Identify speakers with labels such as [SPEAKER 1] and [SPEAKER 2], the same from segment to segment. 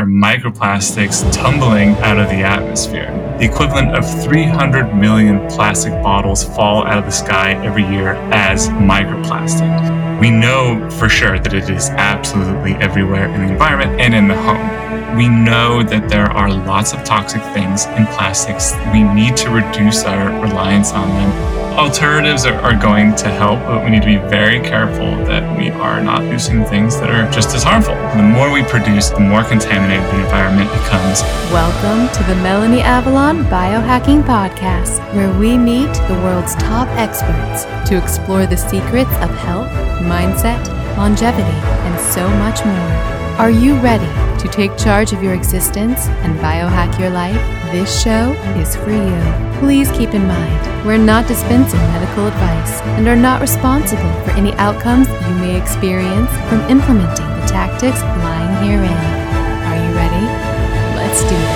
[SPEAKER 1] are microplastics tumbling out of the atmosphere. The equivalent of 300 million plastic bottles fall out of the sky every year as microplastic. We know for sure that it is absolutely everywhere in the environment and in the home. We know that there are lots of toxic things in plastics. We need to reduce our reliance on them alternatives are, are, going to help, but we need to be very careful that we are not using things that are just as harmful. The more we produce, the more contaminated the environment becomes.
[SPEAKER 2] Welcome to the Melanie Avalon Biohacking Podcast, where we meet the world's top experts to explore the secrets of health, mindset, longevity, and so much more. Are you ready to take charge of your existence and biohack your life? This show is for you. Please keep in mind, we're not dispensing medical advice and are not responsible for any outcomes you may experience from implementing the tactics lying herein. Are you ready? Let's do this.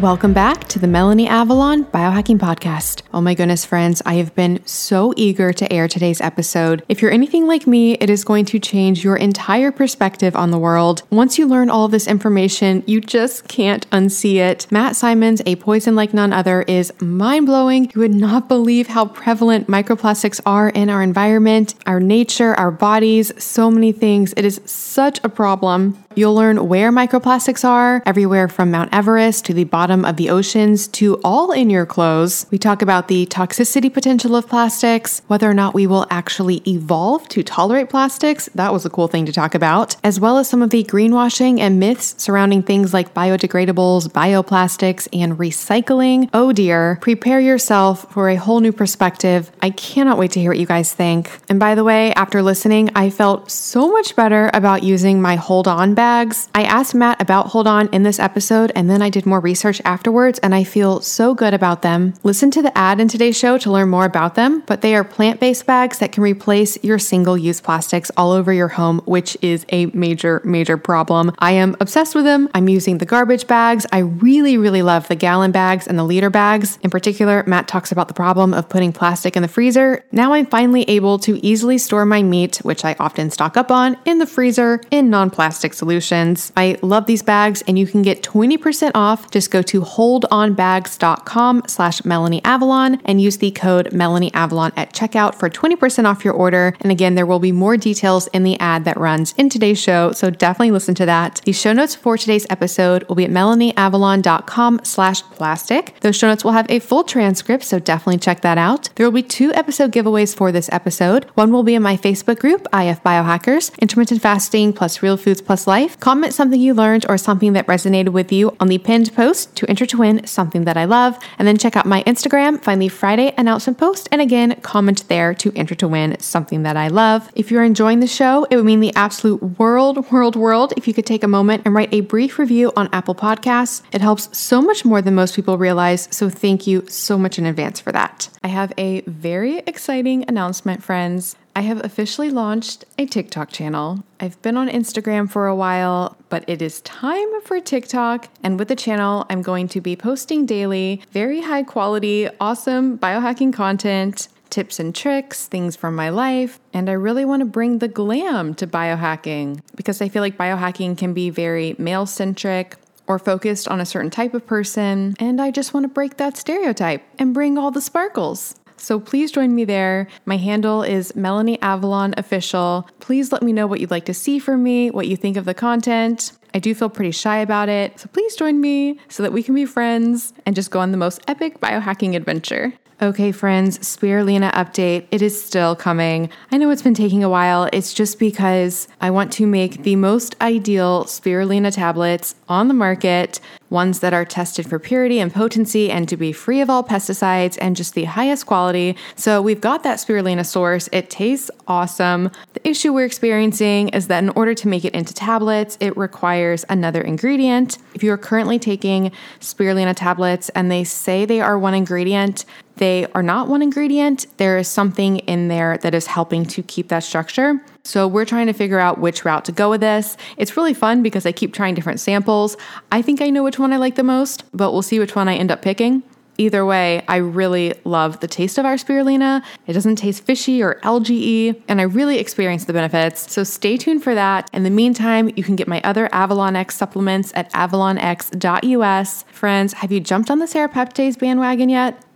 [SPEAKER 2] Welcome back to the Melanie Avalon Biohacking Podcast. Oh my goodness, friends, I have been so eager to air today's episode. If you're anything like me, it is going to change your entire perspective on the world. Once you learn all this information, you just can't unsee it. Matt Simon's A Poison Like None Other is mind blowing. You would not believe how prevalent microplastics are in our environment, our nature, our bodies, so many things. It is such a problem. You'll learn where microplastics are, everywhere from Mount Everest to the bottom of the oceans to all in your clothes. We talk about the toxicity potential of plastics, whether or not we will actually evolve to tolerate plastics. That was a cool thing to talk about, as well as some of the greenwashing and myths surrounding things like biodegradables, bioplastics, and recycling. Oh dear, prepare yourself for a whole new perspective. I cannot wait to hear what you guys think. And by the way, after listening, I felt so much better about using my Hold On bags. I asked Matt about Hold On in this episode, and then I did more research afterwards, and I feel so good about them. Listen to the ad in today's show to learn more about them, but they are plant based bags that can replace your single use plastics all over your home, which is a major, major problem. I am obsessed with them. I'm using the garbage bags. I really, really love the gallon bags and the liter bags. In particular, Matt talks about the problem of putting plastic in the freezer. Now I'm finally able to easily store my meat, which I often stock up on, in the freezer in non plastic solutions solutions. I love these bags and you can get 20% off. Just go to holdonbags.com slash Melanie Avalon and use the code Melanie Avalon at checkout for 20% off your order. And again, there will be more details in the ad that runs in today's show. So definitely listen to that. The show notes for today's episode will be at melanieavalon.com slash plastic. Those show notes will have a full transcript, so definitely check that out. There will be two episode giveaways for this episode. One will be in my Facebook group, IF Biohackers, Intermittent Fasting plus Real Foods plus Life life, comment something you learned or something that resonated with you on the pinned post to enter to win something that I love. And then check out my Instagram, find the Friday announcement post, and again, comment there to enter to win something that I love. If you're enjoying the show, it would mean the absolute world, world, world if you could take a moment and write a brief review on Apple Podcasts. It helps so much more than most people realize. So thank you so much in advance for that. I have a very exciting announcement, friends. I have officially launched a TikTok channel. I've been on Instagram for a while, but it is time for TikTok. And with the channel, I'm going to be posting daily very high quality, awesome biohacking content, tips and tricks, things from my life. And I really want to bring the glam to biohacking because I feel like biohacking can be very male centric or focused on a certain type of person. And I just want to break that stereotype and bring all the sparkles. So please join me there. My handle is Melanie Avalon Official. Please let me know what you'd like to see from me, what you think of the content. I do feel pretty shy about it, so please join me so that we can be friends and just go on the most epic biohacking adventure. Okay, friends, Spirulina update. It is still coming. I know it's been taking a while. It's just because I want to make the most ideal Spirulina tablets on the market, ones that are tested for purity and potency and to be free of all pesticides and just the highest quality. So we've got that Spirulina source. It tastes awesome. The issue we're experiencing is that in order to make it into tablets, it requires another ingredient. If you are currently taking Spirulina tablets and they say they are one ingredient, they are not one ingredient. There is something in there that is helping to keep that structure. So we're trying to figure out which route to go with this. It's really fun because I keep trying different samples. I think I know which one I like the most, but we'll see which one I end up picking. Either way, I really love the taste of our spirulina. It doesn't taste fishy or algae and I really experience the benefits. So stay tuned for that. In the meantime, you can get my other Avalon X supplements at avalonx.us. Friends, have you jumped on the serapeptase bandwagon yet?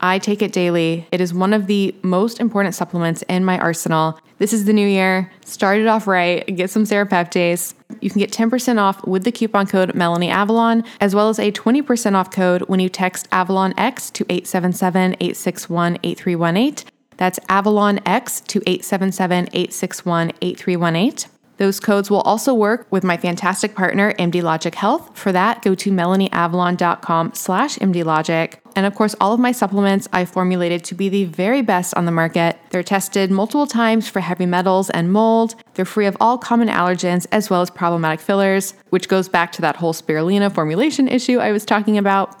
[SPEAKER 2] I take it daily. It is one of the most important supplements in my arsenal. This is the new year. Start it off right. Get some serapeptase. You can get 10% off with the coupon code Melanie Avalon, as well as a 20% off code when you text Avalon X to 877 861 8318. That's Avalon X to 877 861 8318. Those codes will also work with my fantastic partner, MD Logic Health. For that, go to melanieavalon.com slash mdlogic. And of course, all of my supplements I formulated to be the very best on the market. They're tested multiple times for heavy metals and mold. They're free of all common allergens as well as problematic fillers, which goes back to that whole spirulina formulation issue I was talking about.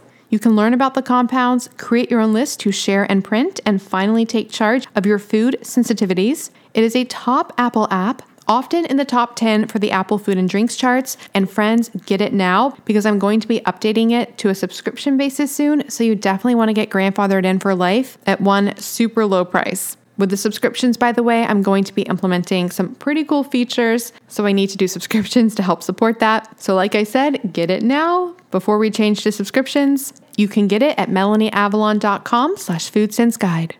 [SPEAKER 2] You can learn about the compounds, create your own list to share and print, and finally take charge of your food sensitivities. It is a top Apple app often in the top 10 for the Apple Food and Drinks charts. And friends, get it now because I'm going to be updating it to a subscription basis soon. So you definitely want to get grandfathered in for life at one super low price. With the subscriptions, by the way, I'm going to be implementing some pretty cool features. So I need to do subscriptions to help support that. So, like I said, get it now before we change to subscriptions. You can get it at melanieavalon.com slash foodsenseguide.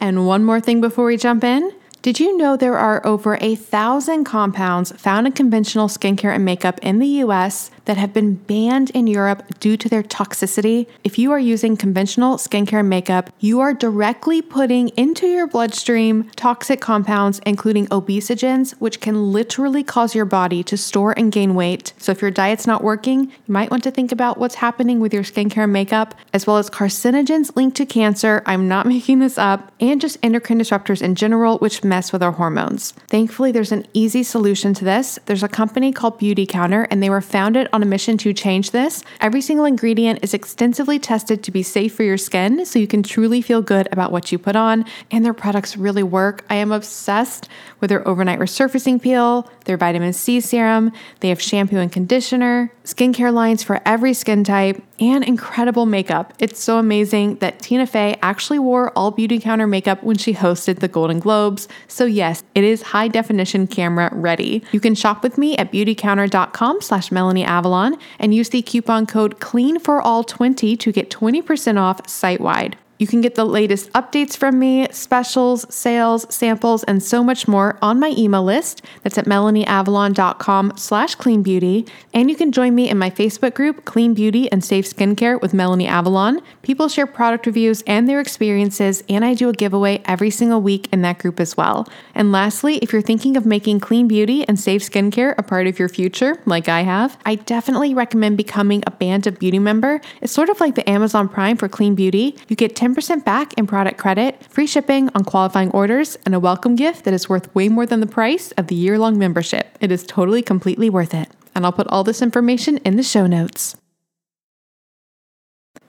[SPEAKER 2] And one more thing before we jump in. Did you know there are over a thousand compounds found in conventional skincare and makeup in the US that have been banned in Europe due to their toxicity? If you are using conventional skincare and makeup, you are directly putting into your bloodstream toxic compounds, including obesogens, which can literally cause your body to store and gain weight. So if your diet's not working, you might want to think about what's happening with your skincare and makeup, as well as carcinogens linked to cancer. I'm not making this up, and just endocrine disruptors in general, which mess with our hormones. Thankfully, there's an easy solution to this. There's a company called Beautycounter, and they were founded on a mission to change this. Every single ingredient is extensively tested to be safe for your skin, so you can truly feel good about what you put on, and their products really work. I am obsessed with their overnight resurfacing peel, their vitamin C serum, they have shampoo and conditioner, skincare lines for every skin type, and incredible makeup. It's so amazing that Tina Fey actually wore all Beautycounter makeup when she hosted the Golden Globes. So yes, it is high definition camera ready. You can shop with me at beautycounter.com slash Melanie Avalon and use the coupon code CLEAN for all 20 to get 20% off site wide. You can get the latest updates from me, specials, sales, samples, and so much more on my email list. That's at melanieavalon.com slash cleanbeauty. And you can join me in my Facebook group, Clean Beauty and Safe Skincare with Melanie Avalon. People share product reviews and their experiences, and I do a giveaway every single week in that group as well. And lastly, if you're thinking of making clean beauty and safe skincare a part of your future, like I have, I definitely recommend becoming a Band of Beauty member. It's sort of like the Amazon Prime for clean beauty. You get 10 10% back in product credit, free shipping on qualifying orders, and a welcome gift that is worth way more than the price of the year long membership. It is totally, completely worth it. And I'll put all this information in the show notes.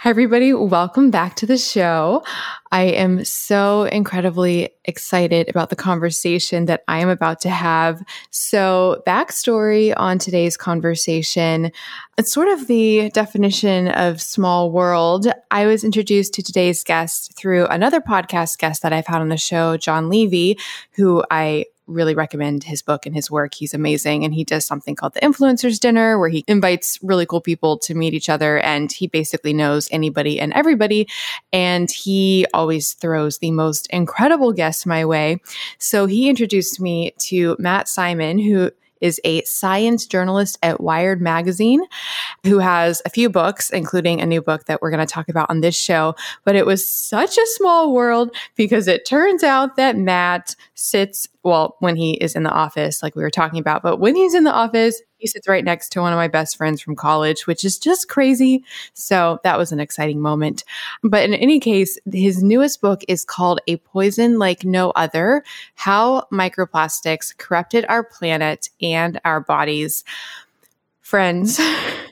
[SPEAKER 2] Hi, everybody. Welcome back to the show. I am so incredibly excited about the conversation that I am about to have. So, backstory on today's conversation it's sort of the definition of small world. I was introduced to today's guest through another podcast guest that I've had on the show, Jon Levy, who I really recommend his book and his work. He's amazing. And he does something called the Influencers Dinner, where he invites really cool people to meet each other. And he basically knows anybody and everybody. And he always throws the most incredible guests my way. So he introduced me to Matt Simon, who is a science journalist at Wired Magazine who has a few books, including a new book that we're going to talk about on this show. But it was such a small world because it turns out that Matt sits well, when he is in the office, like we were talking about, but when he's in the office, he sits right next to one of my best friends from college, which is just crazy. So that was an exciting moment. But in any case, his newest book is called A Poison Like No Other How Microplastics Corrupted Our Planet and Our Bodies. Friends,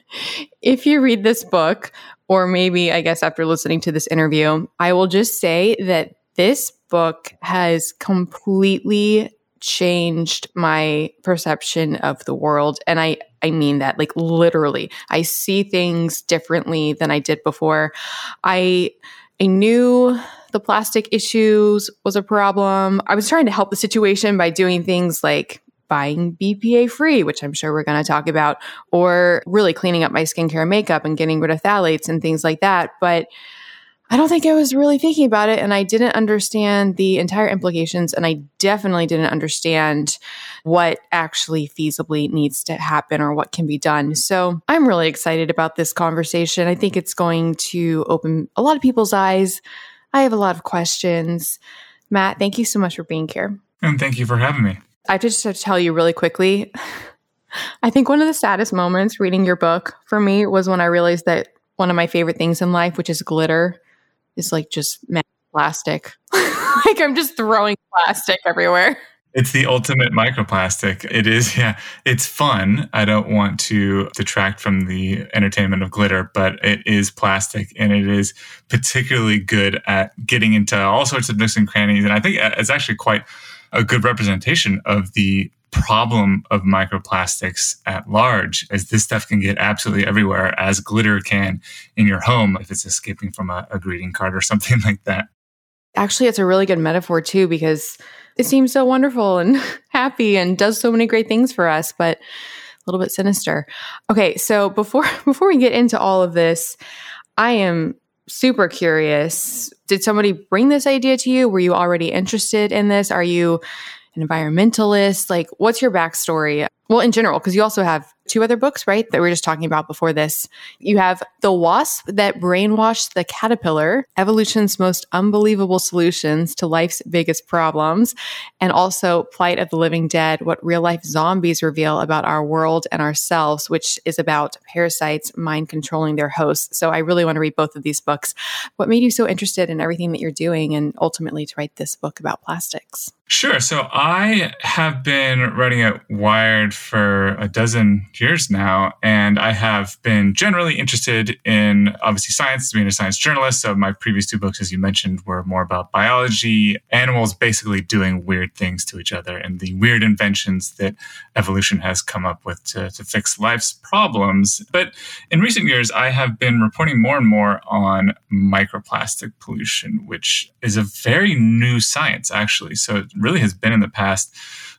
[SPEAKER 2] if you read this book, or maybe I guess after listening to this interview, I will just say that this book has completely changed my perception of the world. And I, I mean that like literally. I see things differently than I did before. I I knew the plastic issues was a problem. I was trying to help the situation by doing things like buying BPA free, which I'm sure we're going to talk about, or really cleaning up my skincare and makeup and getting rid of phthalates and things like that. But I don't think I was really thinking about it and I didn't understand the entire implications and I definitely didn't understand what actually feasibly needs to happen or what can be done. So, I'm really excited about this conversation. I think it's going to open a lot of people's eyes. I have a lot of questions. Matt, thank you so much for being here.
[SPEAKER 1] And thank you for having me.
[SPEAKER 2] I just have to tell you really quickly. I think one of the saddest moments reading your book for me was when I realized that one of my favorite things in life, which is glitter, is like just plastic. like I'm just throwing plastic everywhere.
[SPEAKER 1] It's the ultimate microplastic. It is, yeah. It's fun. I don't want to detract from the entertainment of glitter, but it is plastic and it is particularly good at getting into all sorts of nooks and crannies. And I think uh, it's actually quite a good representation of the problem of microplastics at large, as this stuff can get absolutely everywhere, as glitter can in your home if it's escaping from a, a greeting card or something like that.
[SPEAKER 2] Actually, it's a really good metaphor too, because it seems so wonderful and happy and does so many great things for us, but a little bit sinister. Okay, so before before we get into all of this, I am super curious. Did somebody bring this idea to you? Were you already interested in this? Are you an environmentalist? Like, what's your backstory? Well, in general, because you also have two other books, right? That we are just talking about before this. You have The Wasp That Brainwashed the Caterpillar, Evolution's Most Unbelievable Solutions to Life's Biggest Problems, and also Plight of the Living Dead, What Real Life Zombies Reveal About Our World and Ourselves, which is about parasites mind controlling their hosts. So I really want to read both of these books. What made you so interested in everything that you're doing and ultimately to write this book about plastics?
[SPEAKER 1] Sure. So I have been writing at Wired for a dozen years now, and I have been generally interested in obviously science, being a science journalist. So my previous two books, as you mentioned, were more about biology, animals basically doing weird things to each other, and the weird inventions that evolution has come up with to, to fix life's problems. But in recent years, I have been reporting more and more on microplastic pollution, which is a very new science, actually. So really has been in the past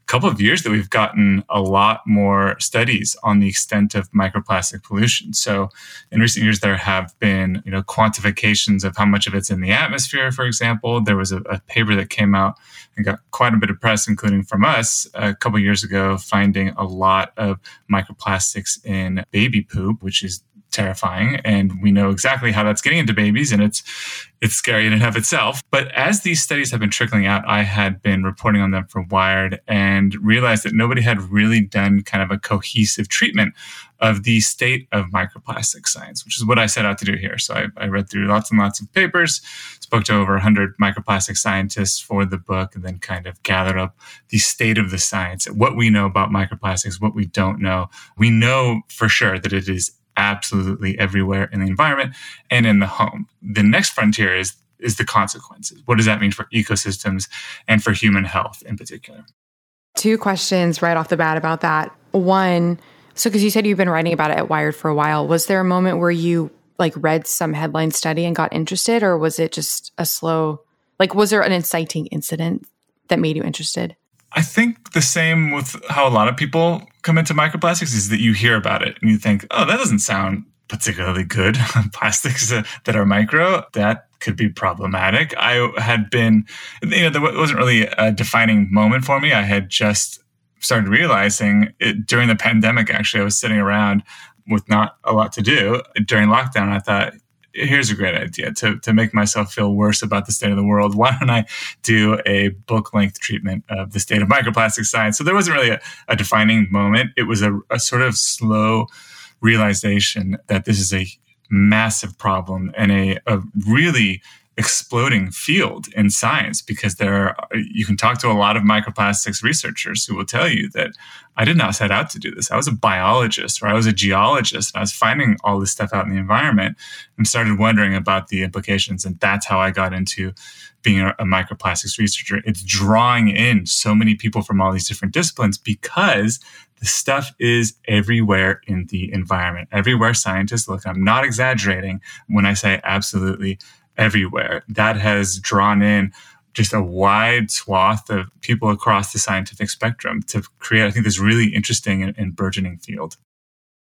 [SPEAKER 1] couple of years that we've gotten a lot more studies on the extent of microplastic pollution. So in recent years, there have been, you know, quantifications of how much of it's in the atmosphere, for example. There was a, a paper that came out and got quite a bit of press, including from us a couple years ago, finding a lot of microplastics in baby poop, which is terrifying and we know exactly how that's getting into babies and it's it's scary in and of itself. But as these studies have been trickling out i had been reporting on them for wired and realized that nobody had really done kind of a cohesive treatment of the state of microplastic science which is what i set out to do here. So i, I read through lots and lots of papers spoke to over 100 microplastic scientists for the book and then kind of gathered up the state of the science what we know about microplastics what we don't know. We know for sure that it is absolutely everywhere in the environment and in the home. The next frontier is is the consequences. What does that mean for ecosystems and for human health in particular?
[SPEAKER 2] Two questions right off the bat about that. One, so because you said you've been writing about it at Wired for a while, was there a moment where you like read some headline study and got interested, or was it just a slow, like, was there an inciting incident that made you interested?
[SPEAKER 1] I think the same with how a lot of people come into microplastics is that you hear about it and you think, oh, that doesn't sound particularly good. Plastics uh, that are micro, that could be problematic. I had been, you know, there wasn't really a defining moment for me. I had just started realizing it during the pandemic, actually, I was sitting around with not a lot to do during lockdown. I thought, here's a great idea to, to make myself feel worse about the state of the world. Why don't I do a book length treatment of the state of microplastic science? So there wasn't really a, a defining moment. It was a, a sort of slow realization that this is a massive problem and a, a really exploding field in science because there are, you can talk to a lot of microplastics researchers who will tell you that I did not set out to do this. I was a biologist or I was a geologist and I was finding all this stuff out in the environment and started wondering about the implications. And that's how I got into being a, a microplastics researcher. It's drawing in so many people from all these different disciplines because the stuff is everywhere in the environment. Everywhere scientists look, I'm not exaggerating when I say absolutely everywhere. That has drawn in just a wide swath of people across the scientific spectrum to create, I think, this really interesting and, and burgeoning field.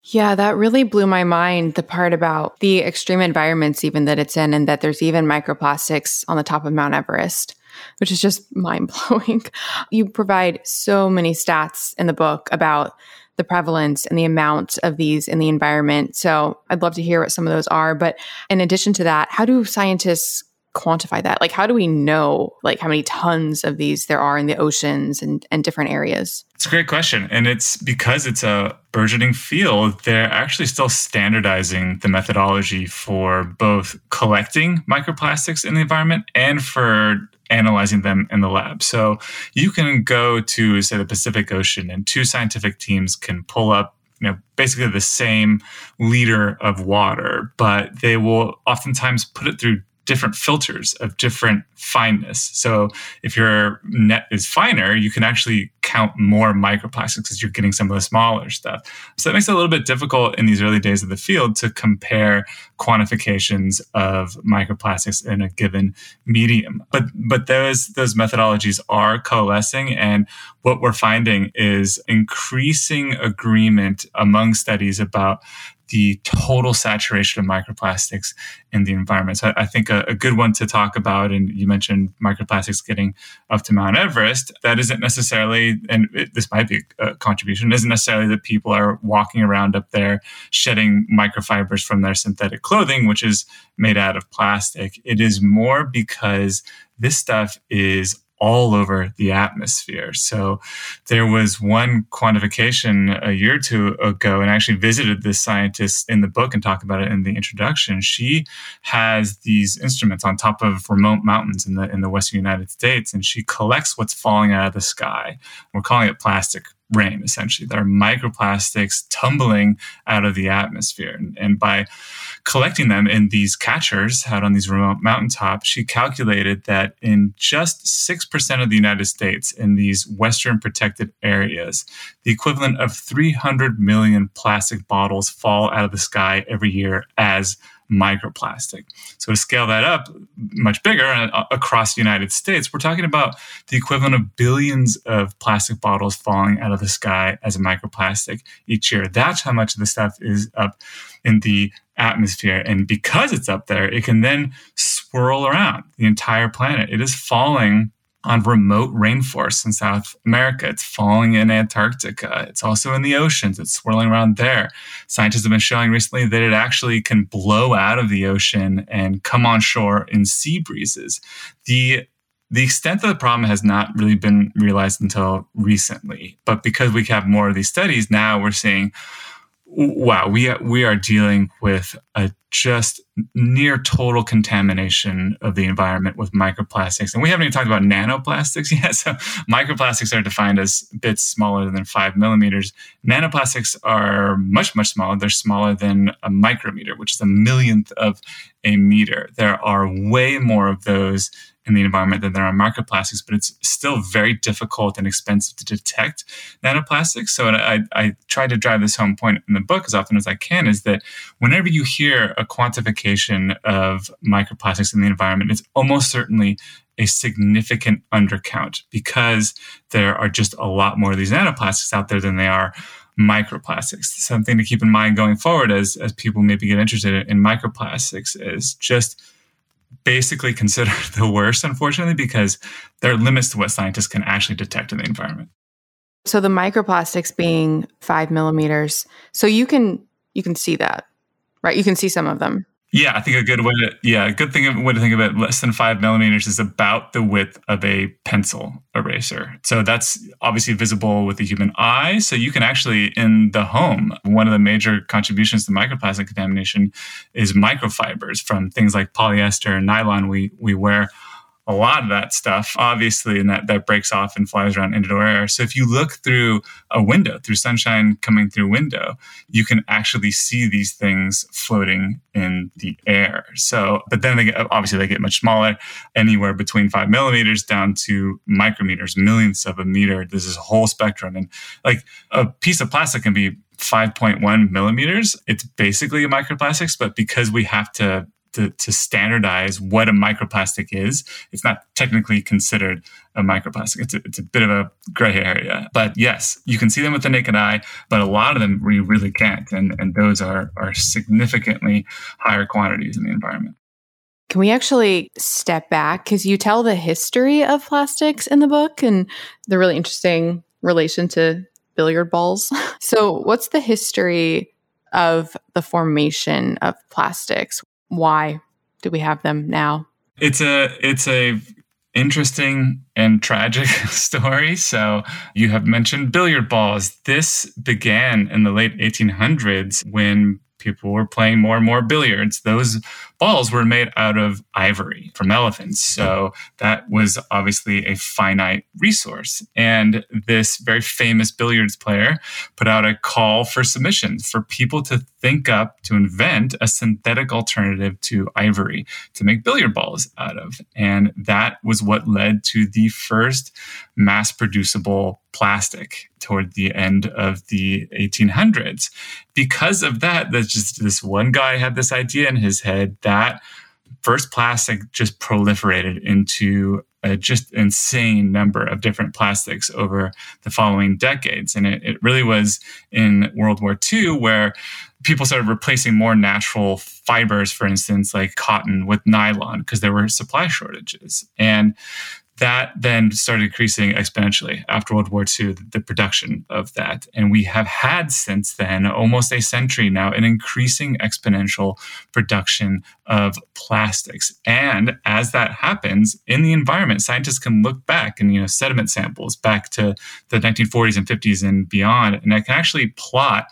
[SPEAKER 2] Yeah, that really blew my mind. The part about the extreme environments, even that it's in, and that there's even microplastics on the top of Mount Everest, which is just mind blowing. You provide so many stats in the book about the prevalence and the amount of these in the environment. So I'd love to hear what some of those are. But in addition to that, how do scientists quantify that? Like, how do we know like how many tons of these there are in the oceans and, and different areas?
[SPEAKER 1] It's a great question. And it's because it's a burgeoning field, they're actually still standardizing the methodology for both collecting microplastics in the environment and for analyzing them in the lab. So you can go to, say, the Pacific Ocean, and two scientific teams can pull up you know basically the same liter of water but they will oftentimes put it through different filters of different fineness. So if your net is finer, you can actually count more microplastics because you're getting some of the smaller stuff. So that makes it a little bit difficult in these early days of the field to compare quantifications of microplastics in a given medium. But but those those methodologies are coalescing and what we're finding is increasing agreement among studies about the total saturation of microplastics in the environment. So I, think a, a, good one to talk about, and you mentioned microplastics getting up to Mount Everest, that isn't necessarily, and it, this might be a contribution, isn't necessarily that people are walking around up there shedding microfibers from their synthetic clothing, which is made out of plastic. It is more because this stuff is all over the atmosphere. So there was one quantification a year or two ago, and I actually visited this scientist in the book and talk about it in the introduction. She has these instruments on top of remote mountains in the in the western United States, and she collects what's falling out of the sky. We're calling it plastic rain, essentially. There are microplastics tumbling out of the atmosphere. And, and, by collecting them in these catchers out on these remote mountaintops, she calculated that in just 6% of the United States, in these Western protected areas, the equivalent of 300 million plastic bottles fall out of the sky every year as microplastic. So to scale that up much bigger uh, across the United States, we're talking about the equivalent of billions of plastic bottles falling out of the sky as a microplastic each year. That's how much of the stuff is up in the atmosphere. And because it's up there, it can then swirl around the entire planet. It is falling on remote rainforests in South America. It's falling in Antarctica. It's also in the oceans. It's swirling around there. Scientists have been showing recently that it actually can blow out of the ocean and come on shore in sea breezes. The the extent of the problem has not really been realized until recently. But because we have more of these studies, now we're seeing wow, we are, we are dealing with a just near total contamination of the environment with microplastics. And we haven't even talked about nanoplastics yet. So microplastics are defined as bits smaller than five millimeters. Nanoplastics are much, much smaller. They're smaller than a micrometer, which is a millionth of a meter. There are way more of those in the environment than there are microplastics, but it's still very difficult and expensive to detect nanoplastics. So I, I try to drive this home point in the book as often as I can is that whenever you hear a quantification of microplastics in the environment, it's almost certainly a significant undercount because there are just a lot more of these nanoplastics out there than they are microplastics. Something to keep in mind going forward as, as people maybe get interested in microplastics is just basically considered the worst, unfortunately, because there are limits to what scientists can actually detect in the environment.
[SPEAKER 2] So the microplastics being five millimeters, so you can you can see that, right? You can see some of them.
[SPEAKER 1] Yeah, I think a good way to yeah, a good thing way to think it less than five millimeters is about the width of a pencil eraser. So that's obviously visible with the human eye. So you can actually in the home, one of the major contributions to microplastic contamination is microfibers from things like polyester and nylon we we wear a lot of that stuff, obviously, and that, that breaks off and flies around indoor air. So if you look through a window, through sunshine coming through window, you can actually see these things floating in the air. So, but then they get, obviously they get much smaller, anywhere between five millimeters down to micrometers, millionths of a meter. There's this whole spectrum. And like a piece of plastic can be 5.1 millimeters. It's basically microplastics, but because we have to to, to standardize what a microplastic is, it's not technically considered a microplastic. It's a, it's a bit of a gray area. But yes, you can see them with the naked eye, but a lot of them we really can't. And, and those are, are significantly higher quantities in the environment.
[SPEAKER 2] Can we actually step back? Because you tell the history of plastics in the book and the really interesting relation to billiard balls. so, what's the history of the formation of plastics? Why do we have them now?
[SPEAKER 1] It's a it's a interesting and tragic story. So you have mentioned billiard balls. This began in the late 1800s when people were playing more and more billiards. Those balls were made out of ivory from elephants. So hmm. that was obviously a finite resource. And this very famous billiards player put out a call for submissions for people to think up, to invent a synthetic alternative to ivory to make billiard balls out of. And that was what led to the first mass producible plastic toward the end of the 1800s. Because of that, there's just this one guy had this idea in his head that first plastic just proliferated into a just insane number of different plastics over the following decades. And it, it really was in World War II where people started replacing more natural fibers, for instance, like cotton with nylon, because there were supply shortages. And that then started increasing exponentially after World War II, the production of that. And we have had since then, almost a century now, an increasing exponential production of plastics. And as that happens in the environment, scientists can look back and, you know, sediment samples back to the 1940s and 50s and beyond, and I can actually plot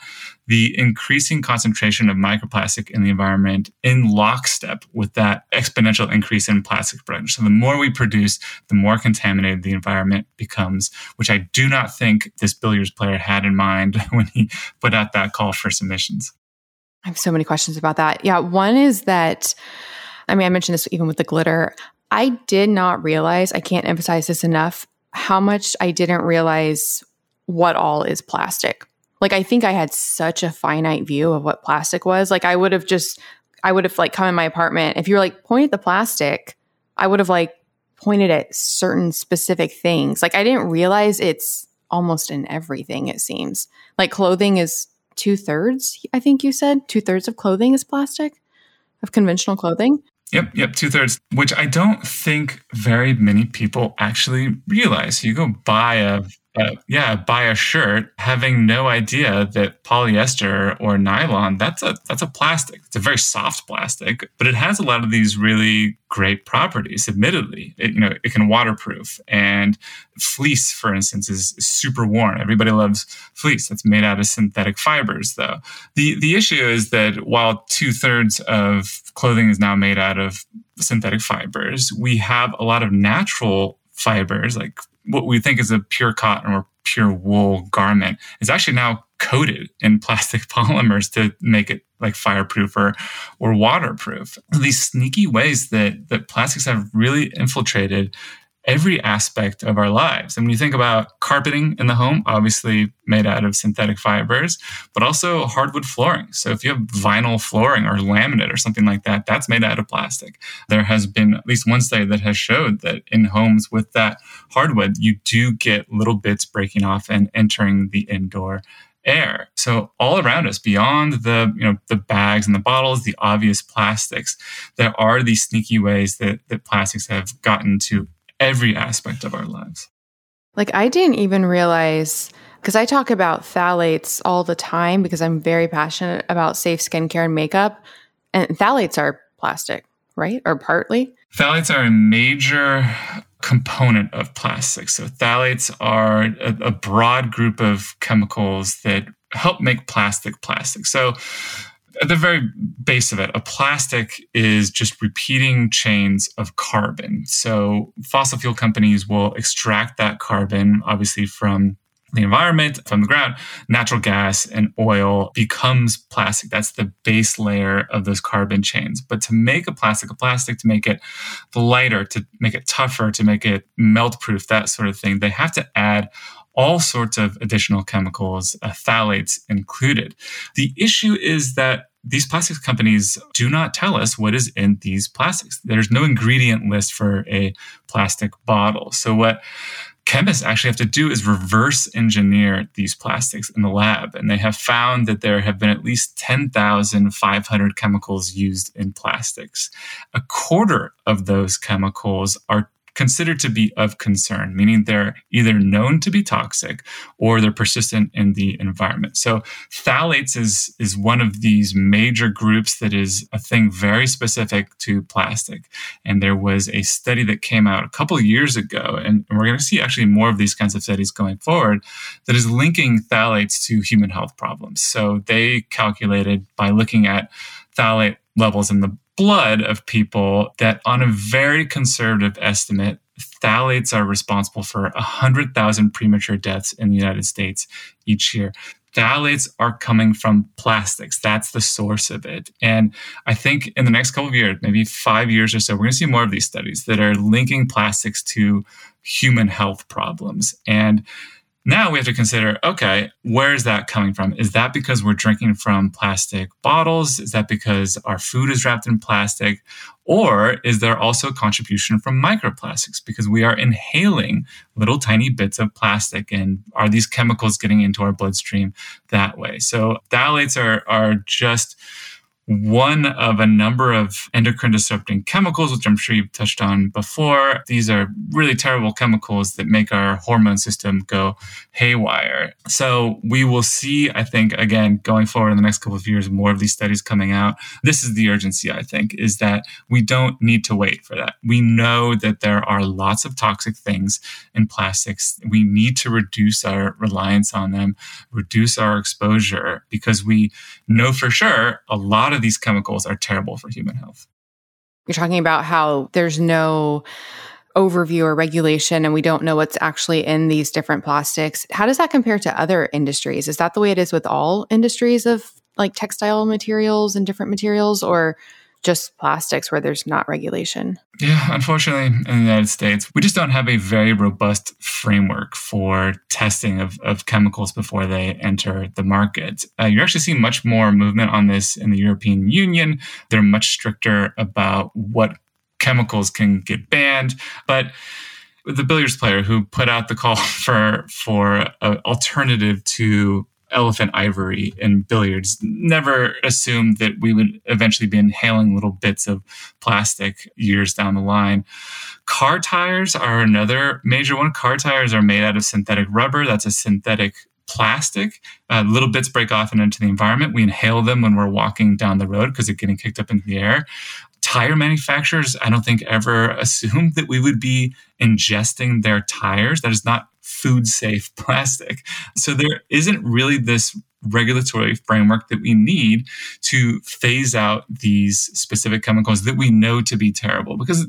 [SPEAKER 1] the increasing concentration of microplastic in the environment in lockstep with that exponential increase in plastic production. So the more we produce, the more contaminated the environment becomes, which I do not think this billiards player had in mind when he put out that call for submissions.
[SPEAKER 2] I have so many questions about that. Yeah, one is that I mean, I mentioned this even with the glitter. I did not realize, I can't emphasize this enough, how much I didn't realize what all is plastic like I think I had such a finite view of what plastic was. Like I would have just I would have like come in my apartment. If you were like point at the plastic, I would have like pointed at certain specific things. Like I didn't realize it's almost in everything, it seems. Like clothing is two thirds, I think you said. Two thirds of clothing is plastic, of conventional clothing.
[SPEAKER 1] Yep, yep, two thirds, which I don't think very many people actually realize. You go buy a yeah, buy a shirt having no idea that polyester or nylon that's a that's a plastic. It's a very soft plastic, but it has a lot of these really great properties. Admittedly, it, you know it can waterproof and fleece, for instance, is, is super warm. Everybody loves fleece. That's made out of synthetic fibers, though. the The issue is that while two thirds of clothing is now made out of synthetic fibers, we have a lot of natural fibers like what we think is a pure cotton or pure wool garment is actually now coated in plastic polymers to make it like fireproof or, or waterproof. These sneaky ways that, that plastics have really infiltrated every aspect of our lives. And when you think about carpeting in the home, obviously made out of synthetic fibers, but also hardwood flooring. So if you have vinyl flooring or laminate or something like that, that's made out of plastic. There has been at least one study that has showed that in homes with that hardwood, you do get little bits breaking off and entering the indoor air. So all around us, beyond the you know the bags and the bottles, the obvious plastics, there are these sneaky ways that that plastics have gotten to every aspect of our lives.
[SPEAKER 2] Like, I didn't even realize because I talk about phthalates all the time because I'm very passionate about safe skincare and makeup. And phthalates are plastic, right? Or partly?
[SPEAKER 1] Phthalates are a major component of plastics. So, phthalates are a, a broad group of chemicals that help make plastic plastic. So, at the very base of it, a plastic is just repeating chains of carbon. So fossil fuel companies will extract that carbon, obviously from the environment, from the ground. Natural gas and oil becomes plastic. That's the base layer of those carbon chains. But to make a plastic a plastic, to make it lighter, to make it tougher, to make it melt proof, that sort of thing, they have to add all sorts of additional chemicals, uh, phthalates included. The issue is that these plastics companies do not tell us what is in these plastics. There's no ingredient list for a plastic bottle. So, what chemists actually have to do is reverse engineer these plastics in the lab. And they have found that there have been at least 10,500 chemicals used in plastics. A quarter of those chemicals are considered to be of concern, meaning they're either known to be toxic or they're persistent in the environment. So phthalates is, is one of these major groups that is a thing very specific to plastic. And there was a study that came out a couple years ago, and we're going to see actually more of these kinds of studies going forward, that is linking phthalates to human health problems. So they calculated by looking at phthalate levels in the blood of people that, on a very conservative estimate, phthalates are responsible for 100,000 premature deaths in the United States each year. Phthalates are coming from plastics. That's the source of it. And I think in the next couple of years, maybe five years or so, we're going to see more of these studies that are linking plastics to human health problems. And now we have to consider okay, where is that coming from? Is that because we're drinking from plastic bottles? Is that because our food is wrapped in plastic? Or is there also a contribution from microplastics because we are inhaling little tiny bits of plastic? And are these chemicals getting into our bloodstream that way? So, phthalates are, are just one of a number of endocrine disrupting chemicals, which I'm sure you've touched on before. These are really terrible chemicals that make our hormone system go haywire. So we will see, I think, again, going forward in the next couple of years, more of these studies coming out. This is the urgency, I think, is that we don't need to wait for that. We know that there are lots of toxic things in plastics. We need to reduce our reliance on them, reduce our exposure, because we know for sure a lot lot of these chemicals are terrible for human health.
[SPEAKER 2] You're talking about how there's no overview or regulation and we don't know what's actually in these different plastics. How does that compare to other industries? Is that the way it is with all industries of like textile materials and different materials or just plastics where there's not regulation.
[SPEAKER 1] Yeah, unfortunately, in the United States, we just don't have a very robust framework for testing of, of chemicals before they enter the market. Uh, you're actually seeing much more movement on this in the European Union. They're much stricter about what chemicals can get banned. But the billiards player who put out the call for for an alternative to elephant ivory in billiards never assumed that we would eventually be inhaling little bits of plastic years down the line. Car tires are another major one. Car tires are made out of synthetic rubber. That's a synthetic plastic. Uh, little bits break off and into the environment. We inhale them when we're walking down the road because they're getting kicked up into the air. Tire manufacturers, I don't think ever assumed that we would be ingesting their tires. That is not food safe plastic. So there isn't really this regulatory framework that we need to phase out these specific chemicals that we know to be terrible because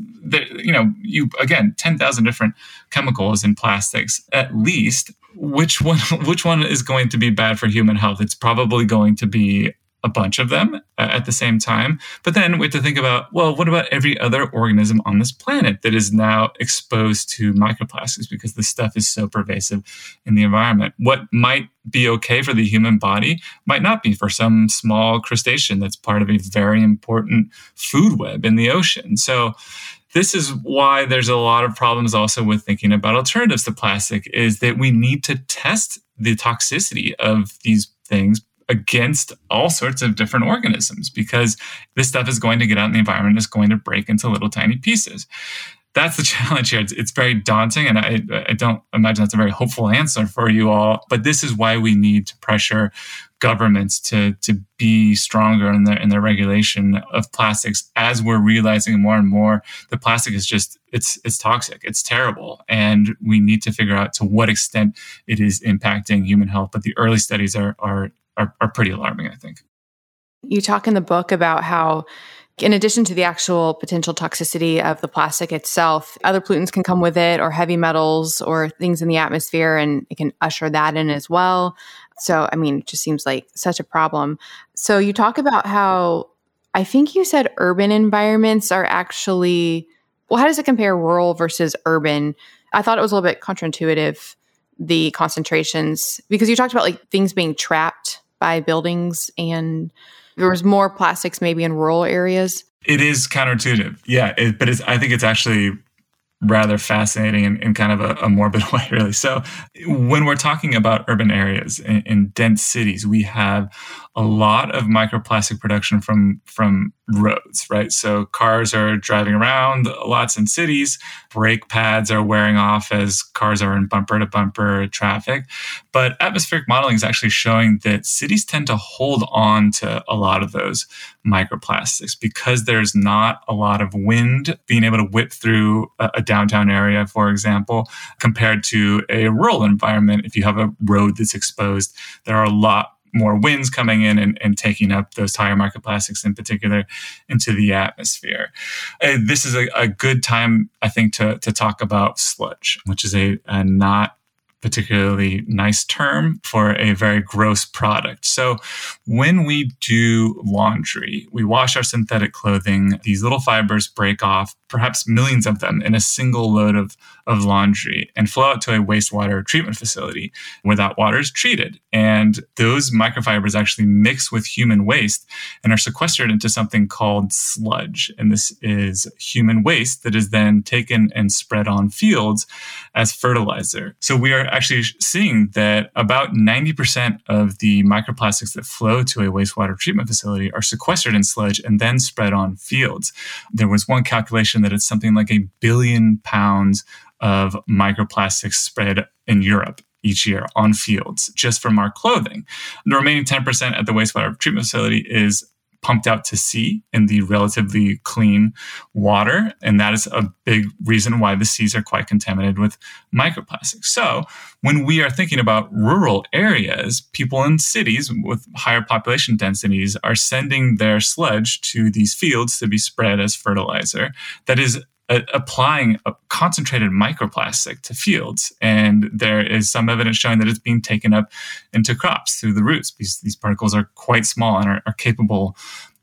[SPEAKER 1] you know you again 10,000 different chemicals in plastics at least which one which one is going to be bad for human health it's probably going to be a bunch of them uh, at the same time. But then we have to think about well, what about every other organism on this planet that is now exposed to microplastics because this stuff is so pervasive in the environment? What might be okay for the human body might not be for some small crustacean that's part of a very important food web in the ocean. So this is why there's a lot of problems also with thinking about alternatives to plastic is that we need to test the toxicity of these things against all sorts of different organisms because this stuff is going to get out in the environment, it's going to break into little tiny pieces. That's the challenge here. It's, it's very daunting, and I, I don't imagine that's a very hopeful answer for you all. But this is why we need to pressure governments to to be stronger in their in their regulation of plastics as we're realizing more and more the plastic is just it's it's toxic it's terrible and we need to figure out to what extent it is impacting human health but the early studies are are are, are pretty alarming, I think.
[SPEAKER 2] You talk in the book about how in addition to the actual potential toxicity of the plastic itself, other pollutants can come with it, or heavy metals, or things in the atmosphere, and it can usher that in as well. So, I mean, it just seems like such a problem. So, you talk about how I think you said urban environments are actually, well, how does it compare rural versus urban? I thought it was a little bit counterintuitive, the concentrations, because you talked about like things being trapped by buildings and there was more plastics maybe in rural areas.
[SPEAKER 1] It is counterintuitive. Yeah it, but i think it's actually rather fascinating in, in kind of a, a, morbid way really. So when we're talking about urban areas in, in dense cities we have a lot of microplastic production from from roads, right? So cars are driving around lots in cities, brake pads are wearing off as cars are in bumper to bumper traffic. But atmospheric modeling is actually showing that cities tend to hold on to a lot of those microplastics because there's not a lot of wind being able to whip through a, a downtown area, for example, compared to a rural environment. If you have a road that's exposed, there are a lot more winds coming in and, and taking up those tire microplastics in particular into the atmosphere. Uh, this is a, a, good time, I think, to, to talk about sludge, which is a, a not particularly nice term for a very gross product. So, when we do laundry, we wash our synthetic clothing, these little fibers break off, perhaps millions of them in a single load of, of laundry, and flow out to a wastewater treatment facility where that water is treated. And those microfibers actually mix with human waste and are sequestered into something called sludge. And this is human waste that is then taken and spread on fields as fertilizer. So, we are actually seeing that about 90% of the microplastics that flow to a wastewater treatment facility are sequestered in sludge and then spread on fields. There was one calculation that it's something like a billion pounds of microplastics spread in Europe each year on fields just from our clothing. The remaining 10% at the wastewater treatment facility is pumped out to sea in the relatively clean water. And that is a big reason why the seas are quite contaminated with microplastics. So, when we are thinking about rural areas, people in cities with higher population densities are sending their sludge to these fields to be spread as fertilizer. That is Uh, applying a concentrated microplastic to fields. And there is some evidence showing that it's being taken up into crops through the roots because these particles are quite small and are, are capable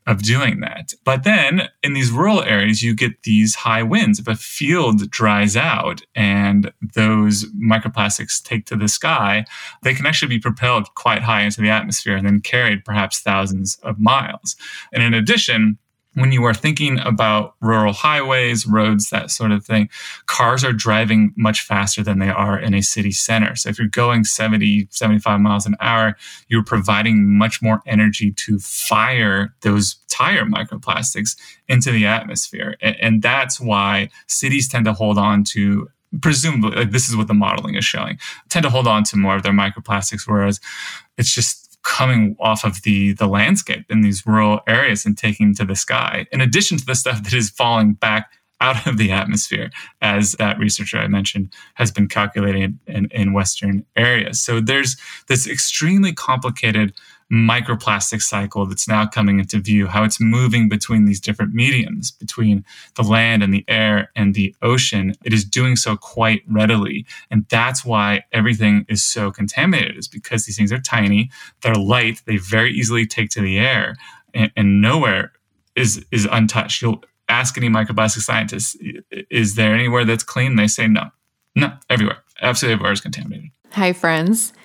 [SPEAKER 1] of doing that. But then in these rural areas, you get these high winds. If a field dries out and those microplastics take to the sky, they can actually be propelled quite high into the atmosphere and then carried perhaps thousands of miles. And in addition, when you are thinking about rural highways, roads, that sort of thing, cars are driving much faster than they are in a city center. So if you're going 70, 75 miles an hour, you're providing much more energy to fire those tire microplastics into the atmosphere. And, that's why cities tend to hold on to presumably like this is what the modeling is showing tend to hold on to more of their microplastics whereas it's just coming off of the the landscape in these rural areas and taking to the sky in addition to the stuff that is falling back out of the atmosphere as that researcher i mentioned has been calculating in, in western areas. So there's this extremely complicated microplastic cycle that's now coming into view, how it's moving between these different mediums, between the land and the air and the ocean. It is doing so quite readily. And that's why everything is so contaminated, is because these things are tiny, they're light, they very easily take to the air, and, and nowhere is is untouched. You'll ask any microplastic scientist, is there anywhere that's clean? They say no. No, everywhere. Absolutely everywhere is contaminated.
[SPEAKER 2] Hi, friends.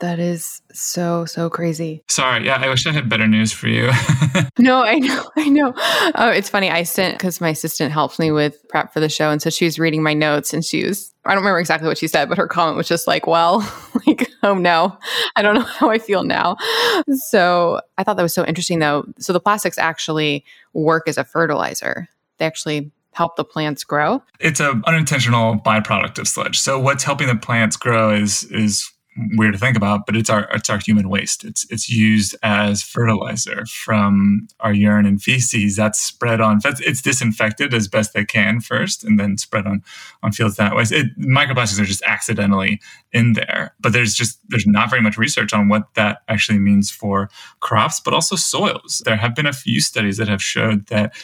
[SPEAKER 2] That is so, so crazy.
[SPEAKER 1] Sorry. Yeah, I wish I had better news for you.
[SPEAKER 2] no, I know. I know. Oh, it's funny. I sent, because my assistant helps me with prep for the show. And so she was reading my notes and she was, I don't remember exactly what she said, but her comment was just like, well, like, oh no, I don't know how I feel now. So I thought that was so interesting though. So the plastics actually work as a fertilizer. They actually help the plants grow.
[SPEAKER 1] It's an unintentional byproduct of sludge. So what's helping the plants grow is is weird to think about, but it's our it's our human waste. It's it's used as fertilizer from our urine and feces. That's spread on. It's disinfected as best they can first, and then spread on on fields that way. It, microplastics are just accidentally in there, but there's just there's not very much research on what that actually means for crops, but also soils. There have been a few studies that have showed that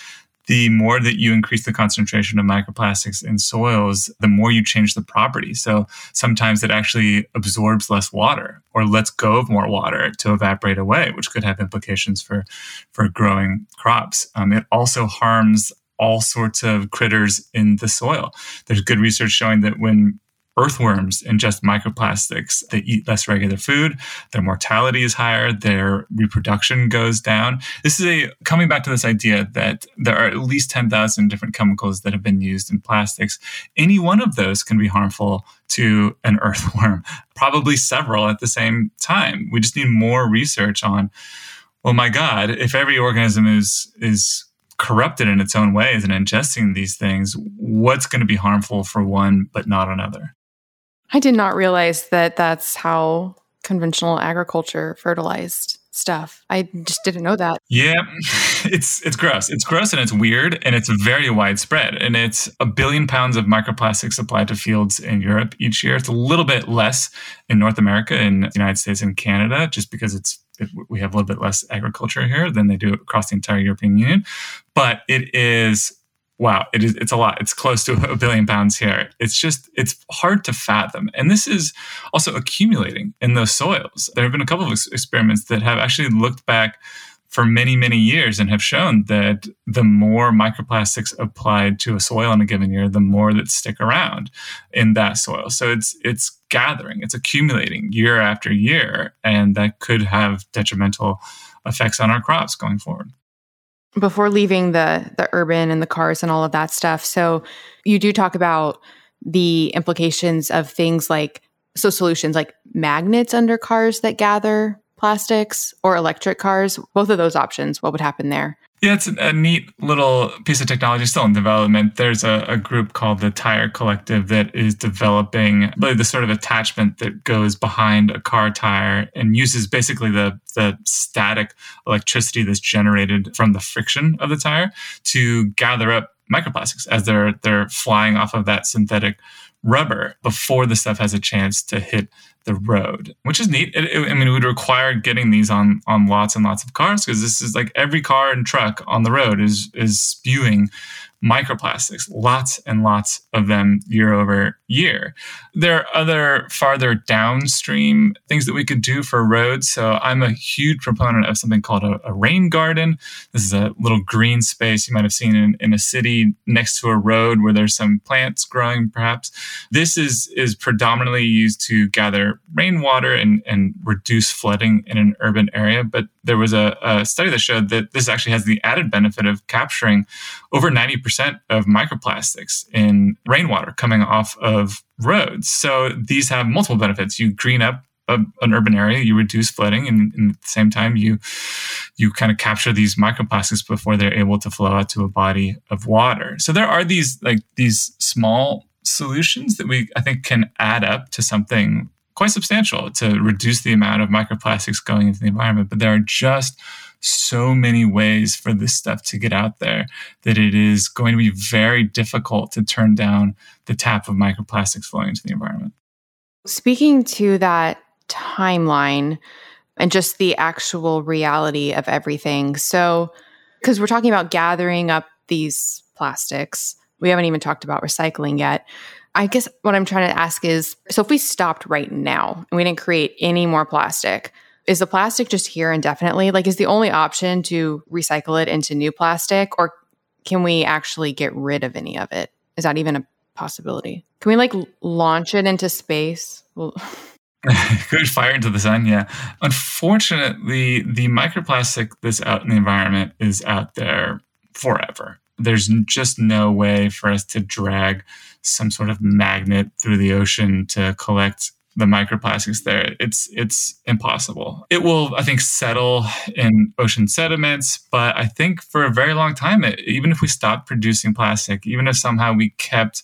[SPEAKER 1] the more that you increase the concentration of microplastics in soils, the more you change the property. So sometimes it actually absorbs less water or lets go of more water to evaporate away, which could have implications for, for growing crops. Um, it also harms all sorts of critters in the soil. There's good research showing that when earthworms ingest microplastics. They eat less regular food. Their mortality is higher. Their reproduction goes down. This is a coming back to this idea that there are at least 10,000 different chemicals that have been used in plastics. Any one of those can be harmful to an earthworm, probably several at the same time. We just need more research on well, my God, if every organism is is corrupted in its own ways and ingesting these things, what's going to be harmful for one but not another?
[SPEAKER 2] I did not realize that that's how conventional agriculture fertilized stuff. I just didn't know that.
[SPEAKER 1] Yeah, it's it's gross. It's gross and it's weird and it's very widespread. And it's a billion pounds of microplastics applied to fields in Europe each year. It's a little bit less in North America, in the United States, and Canada, just because it's it, we have a little bit less agriculture here than they do across the entire European Union. But it is wow, it is it's a lot. It's close to a billion pounds here. It's just it's hard to fathom. And this is also accumulating in those soils. There have been a couple of experiments that have actually looked back for many, many years and have shown that the more microplastics applied to a soil in a given year, the more that stick around in that soil. So it's it's gathering, it's accumulating year after year, and that could have detrimental effects on our crops going forward
[SPEAKER 2] before leaving the the urban and the cars and all of that stuff. So you do talk about the implications of things like so solutions like magnets under cars that gather plastics or electric cars. Both of those options what would happen there
[SPEAKER 1] yeah, it's a neat little piece of technology still in development. There's a, a, group called the Tyre Collective that is developing really the sort of attachment that goes behind a car tire and uses basically the, the static electricity that's generated from the friction of the tire to gather up microplastics as they're they're flying off of that synthetic rubber before the stuff has a chance to hit the road, which is neat. It, it, I mean, it would require getting these on on lots and lots of cars because this is like every car and truck on the road is is spewing microplastics, lots and lots of them year over year. There are other farther downstream things that we could do for roads. So I'm a huge proponent of something called a, a rain garden. This is a little green space you might have seen in, in a city next to a road where there's some plants growing, perhaps. This is is predominantly used to gather rainwater and, and reduce flooding in an urban area. But there was a, a study that showed that this actually has the added benefit of capturing over 90% of microplastics in rainwater coming off of roads. So these have multiple benefits. You green up a, an urban area, you reduce flooding, and, and, at the same time, you you kind of capture these microplastics before they're able to flow out to a body of water. So there are these like these small solutions that we I think can add up to something quite substantial to reduce the amount of microplastics going into the environment. But there are just so many ways for this stuff to get out there that it is going to be very difficult to turn down the tap of microplastics flowing into the environment.
[SPEAKER 2] Speaking to that timeline and just the actual reality of everything. So, because we're talking about gathering up these plastics, we haven't even talked about recycling yet. I guess what I'm trying to ask is so if we stopped right now and we didn't create any more plastic, is the plastic just here indefinitely? Like, is the only option to recycle it into new plastic, or can we actually get rid of any of it? Is that even a possibility? Can we like launch it into space?
[SPEAKER 1] Good fire into the sun, yeah. Unfortunately, the microplastic that's out in the environment is out there forever. There's just no way for us to drag some sort of magnet through the ocean to collect the microplastics there. It's it's impossible. It will, I think, settle in ocean sediments, but I think for a very long time, it, even if we stopped producing plastic, even if somehow we kept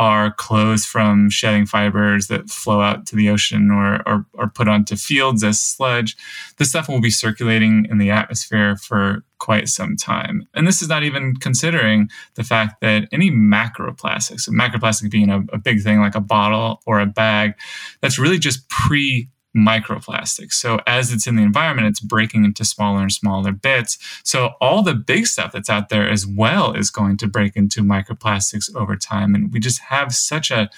[SPEAKER 1] our clothes from shedding fibers that flow out to the ocean or, or, or put onto fields as sludge, this stuff will be circulating in the atmosphere for quite some time. And this is not even considering the fact that any macroplastics, so macroplastic being a, a big thing like a bottle or a bag, that's really just pre microplastics. So as it's in the environment, it's breaking into smaller and smaller bits. So all the big stuff that's out there as well is going to break into microplastics over time. And we just have such a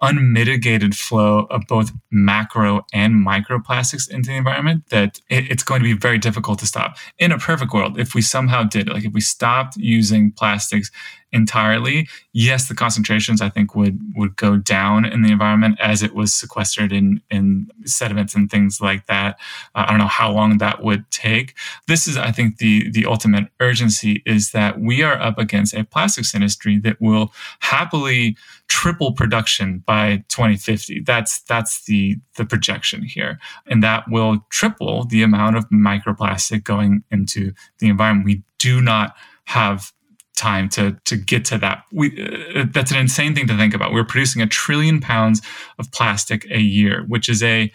[SPEAKER 1] unmitigated flow of both macro and microplastics into the environment that it, it's going to be very difficult to stop. In a perfect world, if we somehow did, it, like if we stopped using plastics entirely, yes, the concentrations I think would would go down in the environment as it was sequestered in in sediments and things like that. Uh, I don't know how long that would take. This is, I think, the the ultimate urgency is that we are up against a plastics industry that will happily triple production by 2050. That's that's the the projection here, and that will triple the amount of microplastic going into the environment. We do not have time to to get to that. We uh, that's an insane thing to think about. We're producing a trillion pounds of plastic a year, which is a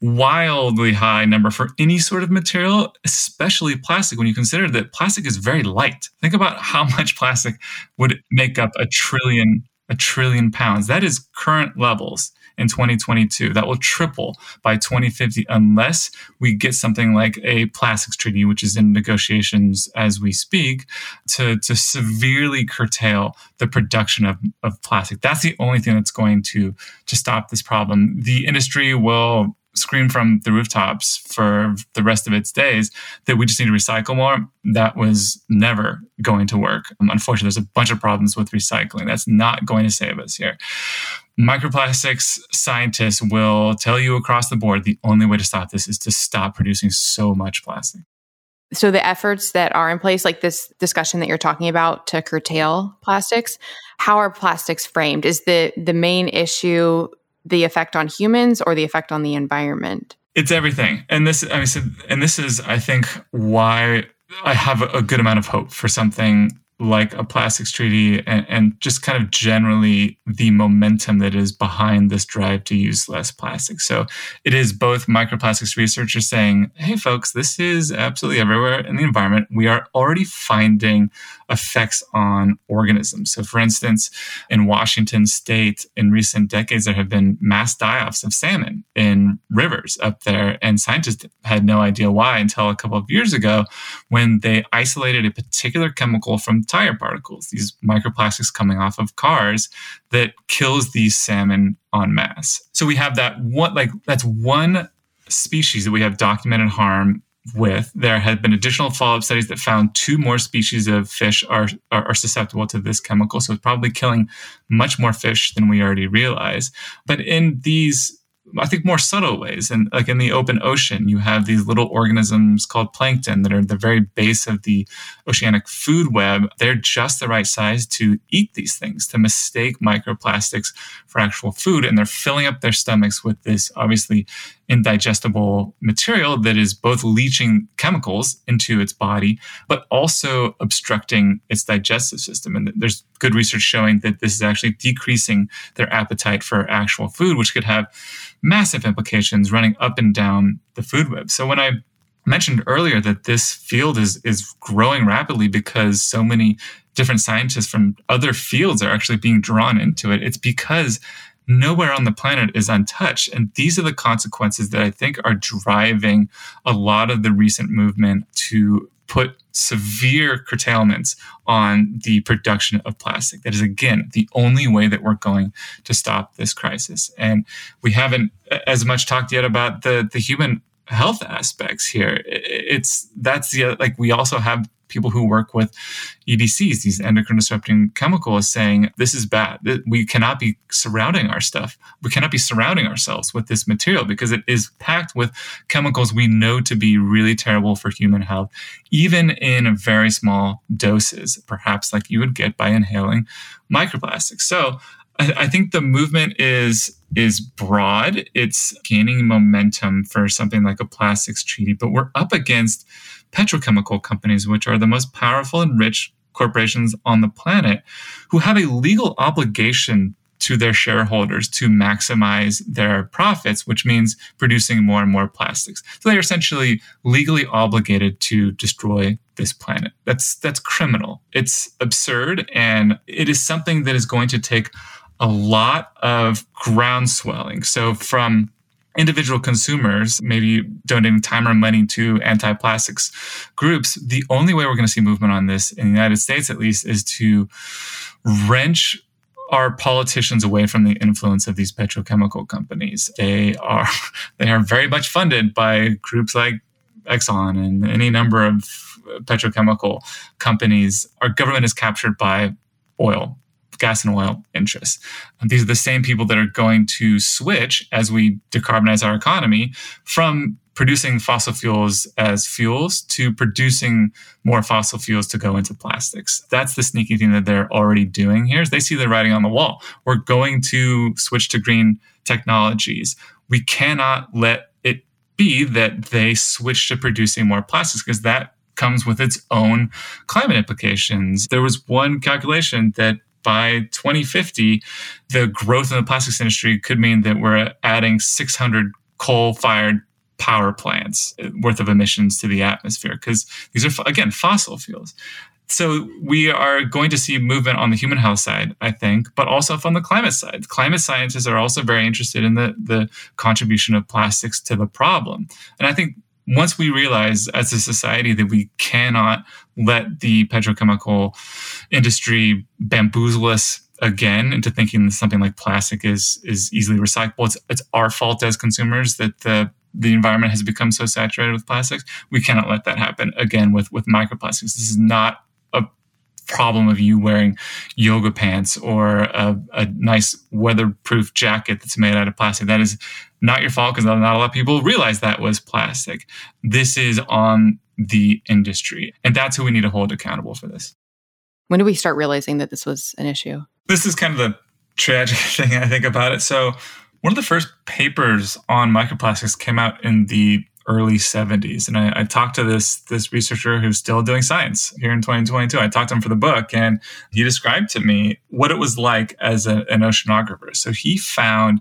[SPEAKER 1] wildly high number for any sort of material, especially plastic. When you consider that plastic is very light, think about how much plastic would make up a trillion a trillion pounds. That is current levels in 2022. That will triple by 2050 unless we get something like a plastics treaty, which is in negotiations as we speak, to, to severely curtail the production of, of plastic. That's the only thing that's going to, to stop this problem. The industry will scream from the rooftops for the rest of its days that we just need to recycle more. That was never going to work. Um, unfortunately, there's a bunch of problems with recycling. That's not going to save us here. Microplastics scientists will tell you across the board the only way to stop this is to stop producing so much plastic.
[SPEAKER 2] So, the efforts that are in place, like this discussion that you're talking about to curtail plastics, how are plastics framed? Is the, the main issue the effect on humans or the effect on the environment?
[SPEAKER 1] It's everything. And this, I mean, and this is, I think, why I have a good amount of hope for something like a plastics treaty and, and, just kind of generally the momentum that is behind this drive to use less plastic. So it is both microplastics researchers saying, hey, folks, this is absolutely everywhere in the environment. We are already finding effects on organisms. So, for instance, in Washington state, in recent decades, there have been mass die offs of salmon in rivers up there. And scientists had no idea why until a couple of years ago when they isolated a particular chemical from tire particles, these microplastics coming off of cars that kills these salmon en masse. So we have that one, like, that's one species that we have documented harm with. There had been additional follow up studies that found two more species of fish are, are, are, susceptible to this chemical. So it's probably killing much more fish than we already realize. But in these I think more subtle ways. And like in the open ocean, you have these little organisms called plankton that are the very base of the oceanic food web. They're just the right size to eat these things, to mistake microplastics for actual food. And they're filling up their stomachs with this obviously indigestible material that is both leaching chemicals into its body, but also obstructing its digestive system. And there's good research showing that this is actually decreasing their appetite for actual food, which could have massive implications running up and down the food web. So when I mentioned earlier that this field is is growing rapidly because so many different scientists from other fields are actually being drawn into it. It's because nowhere on the planet is untouched. And these are the consequences that I think are driving a lot of the recent movement to put severe curtailments on the production of plastic. That is, again, the only way that we're going to stop this crisis. And we haven't as much talked yet about the, the human health aspects here. It's that's the like we also have people who work with EDCs, these endocrine disrupting chemicals, saying this is bad. We cannot be surrounding our stuff. We cannot be surrounding ourselves with this material because it is packed with chemicals we know to be really terrible for human health, even in very small doses, perhaps like you would get by inhaling microplastics. So I, think the movement is is broad. It's gaining momentum for something like a plastics treaty, but we're up against petrochemical companies, which are the most powerful and rich corporations on the planet, who have a legal obligation to their shareholders to maximize their profits, which means producing more and more plastics. So they're essentially legally obligated to destroy this planet. That's that's criminal. It's absurd and it is something that is going to take a lot of ground swelling. So from individual consumers maybe donating time or money to anti-plastics groups the only way we're going to see movement on this in the united states at least is to wrench our politicians away from the influence of these petrochemical companies. They are they are very much funded by groups like exxon and any number of petrochemical companies. Our government is captured by oil gas and oil interests. And these are the same people that are going to switch as we decarbonize our economy from producing fossil fuels as fuels to producing more fossil fuels to go into plastics. That's the sneaky thing that they're already doing here is they see the writing on the wall. We're going to switch to green technologies. We cannot let it be that they switch to producing more plastics because that comes with its own climate implications. There was one calculation that by 2050, the growth in the plastics industry could mean that we're adding 600 coal fired power plants uh, worth of emissions to the atmosphere because these are, again, fossil fuels. So we are going to see movement on the human health side, I think, but also from the climate side. Climate scientists are also very interested in the, the contribution of plastics to the problem. And I think once we realize as a society that we cannot let the petrochemical industry bamboozle us again into thinking something like plastic is is easily recyclable, it's, it's our fault as consumers that the the environment has become so saturated with plastics. We cannot let that happen again with with microplastics. This is not a problem of you wearing yoga pants or a, a nice weatherproof jacket that's made out of plastic. That is not your fault because not a lot of people realize that was plastic. This is on the industry, and that's who we need to hold accountable for this.
[SPEAKER 2] When did we start realizing that this was an issue?
[SPEAKER 1] This is kind of the tragic thing I think about it. So one of the first papers on microplastics came out in the early 70s and I, I, talked to this this researcher who's still doing science here in 2022 i talked to him for the book and he described to me what it was like as a, an oceanographer. So he found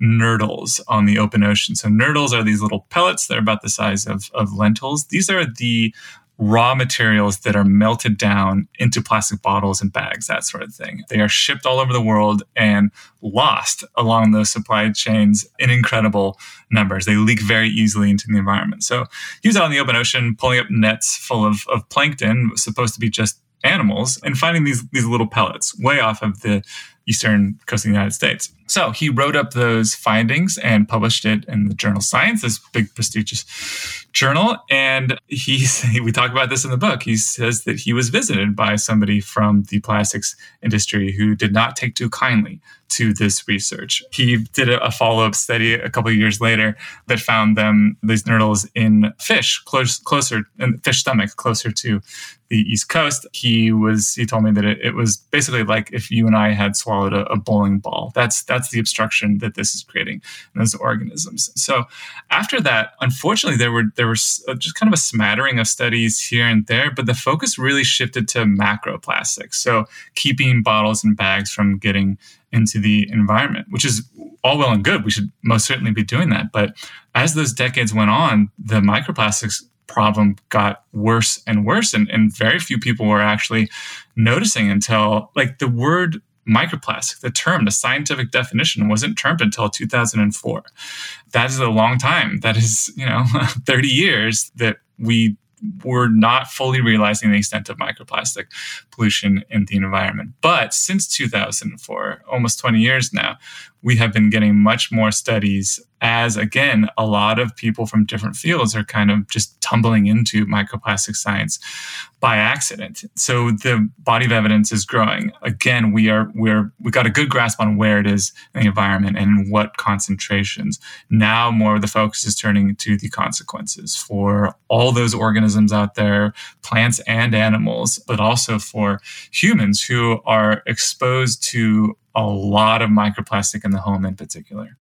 [SPEAKER 1] nurdles on the open ocean. So nurdles are these little pellets. That are about the size of, of lentils. These are the raw materials that are melted down into plastic bottles and bags, that sort of thing. They are shipped all over the world and lost along those supply chains in incredible numbers. They leak very easily into the environment. So he was out in the open ocean pulling up nets full of, of plankton, supposed to be just animals, and finding these, these little pellets way off of the eastern coast of the United States. So he wrote up those findings and published it in the journal Science, this big prestigious journal. And he, we talk about this in the book. He says that he was visited by somebody from the plastics industry who did not take too kindly to this research. He did a, follow up study a couple years later that found them, these nurdles, in fish, close, closer, in fish stomach, closer to the East Coast. He was, he told me that it, it was basically like if you and I had swallowed a, a bowling ball. That's, that's the obstruction that this is creating in those organisms. So after that, unfortunately, there were, there uh, just kind of a smattering of studies here and there, but the focus really shifted to macroplastics. So keeping bottles and bags from getting into the environment, which is all well and good. We should most certainly be doing that. But as those decades went on, the microplastics problem got worse and worse. And, and very few people were actually noticing until like the word microplastic, the term, the scientific definition wasn't termed until 2004. That is a long time. That is, you know, 30 years that we we're not fully realizing the extent of microplastic pollution in the environment. But since 2004, almost 20 years now, we have been getting much more studies as, again, a lot of people from different fields are kind of just tumbling into microplastic science by accident. So the body of evidence is growing. Again, we are we're we got a good grasp on where it is in the environment and what concentrations. Now more of the focus is turning to the consequences for all those organisms out there, plants and animals, but also for humans who are exposed to a lot of microplastic in the home in particular.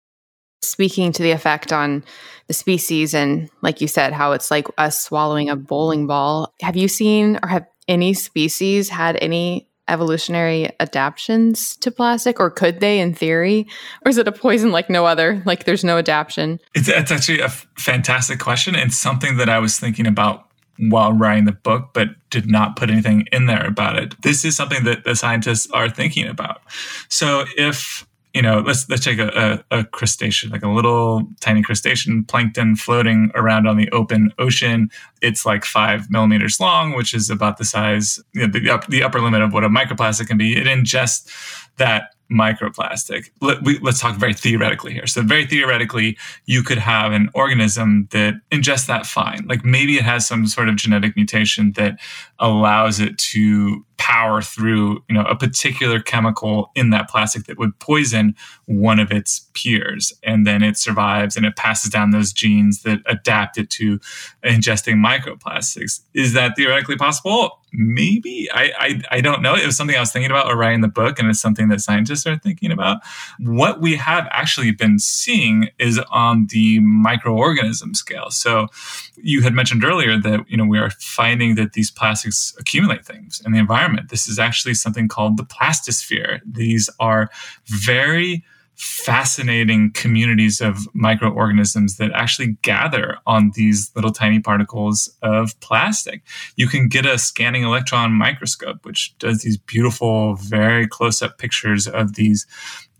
[SPEAKER 2] Speaking to the effect on the species, and like you said, how it's like us swallowing a bowling ball, have you seen or have any species had any evolutionary adaptations to plastic, or could they in theory? Or is it a poison like no other? Like there's no adaptation?
[SPEAKER 1] It's, it's actually a f- fantastic question and something that I was thinking about while writing the book, but did not put anything in there about it. This is something that the scientists are thinking about. So if you know, let's let's take a, a, a, crustacean, like a little tiny crustacean, plankton floating around on the open ocean. It's like five millimeters long, which is about the size, you know, the, the upper limit of what a microplastic can be. It ingests that microplastic. Let, let's talk very theoretically here. So, very theoretically, you could have an organism that ingests that fine. Like maybe it has some sort of genetic mutation that allows it to power through, you know, a particular chemical in that plastic that would poison one of its peers, and then it survives and it passes down those genes that adapt it to ingesting microplastics. Is that theoretically possible? Maybe. I, I, I don't know. It was something i was thinking about or writing the book and it's something that scientists are thinking about. What we have actually been seeing is on the microorganism scale. So you had mentioned earlier that you know we are finding that these plastics accumulate things in the environment. This is actually something called the plastosphere. These are very fascinating communities of microorganisms that actually gather on these little tiny particles of plastic. You can get a scanning electron microscope, which does these beautiful, very close up pictures of these.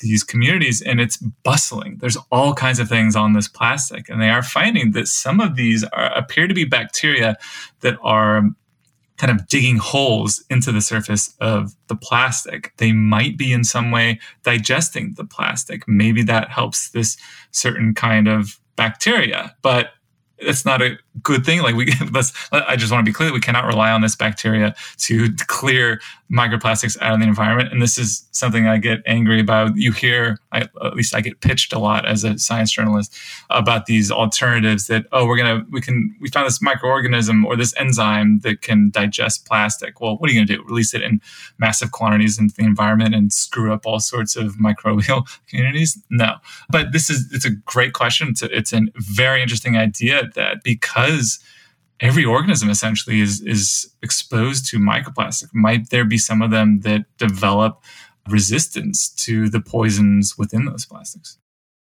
[SPEAKER 1] These communities, and it's bustling. There's all kinds of things on this plastic, and they are finding that some of these are, appear to be bacteria that are kind of digging holes into the surface of the plastic. They might be in some way digesting the plastic. Maybe that helps this certain kind of bacteria, but it's not a good thing. Like we, let's, I just want to be clear, we cannot rely on this bacteria to clear microplastics out of the environment. And this is something I get angry about. You hear, I, at least I get pitched a lot as a science journalist about these alternatives that, oh, we're going to, we can, we found this microorganism or this enzyme that can digest plastic. Well, what are you going to do? Release it in massive quantities into the environment and screw up all sorts of microbial communities? No. But this is, it's a great question. It's, a, it's a very interesting idea that because every organism essentially is is exposed to microplastic. Might there be some of them that develop resistance to the poisons within those plastics?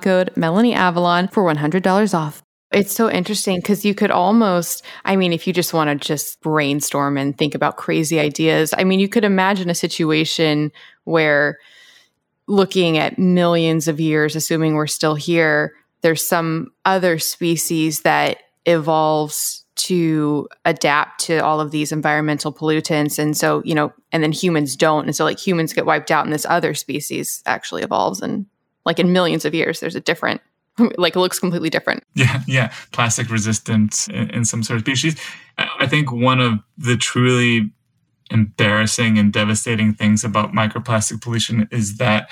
[SPEAKER 2] code Melanie Avalon for $100 off. It's so interesting because you could almost, I mean, if you just want to just brainstorm and think about crazy ideas, I mean, you could imagine a situation where looking at millions of years, assuming we're still here, there's some other species that evolves to adapt to all of these environmental pollutants. And so, you know, and then humans don't. And so, like, humans get wiped out, and this other species actually evolves. And like in millions of years, there's a different like it looks completely different.
[SPEAKER 1] Yeah, yeah, plastic resistant in, in, some sort of species. I think one of the truly embarrassing and devastating things about microplastic pollution is that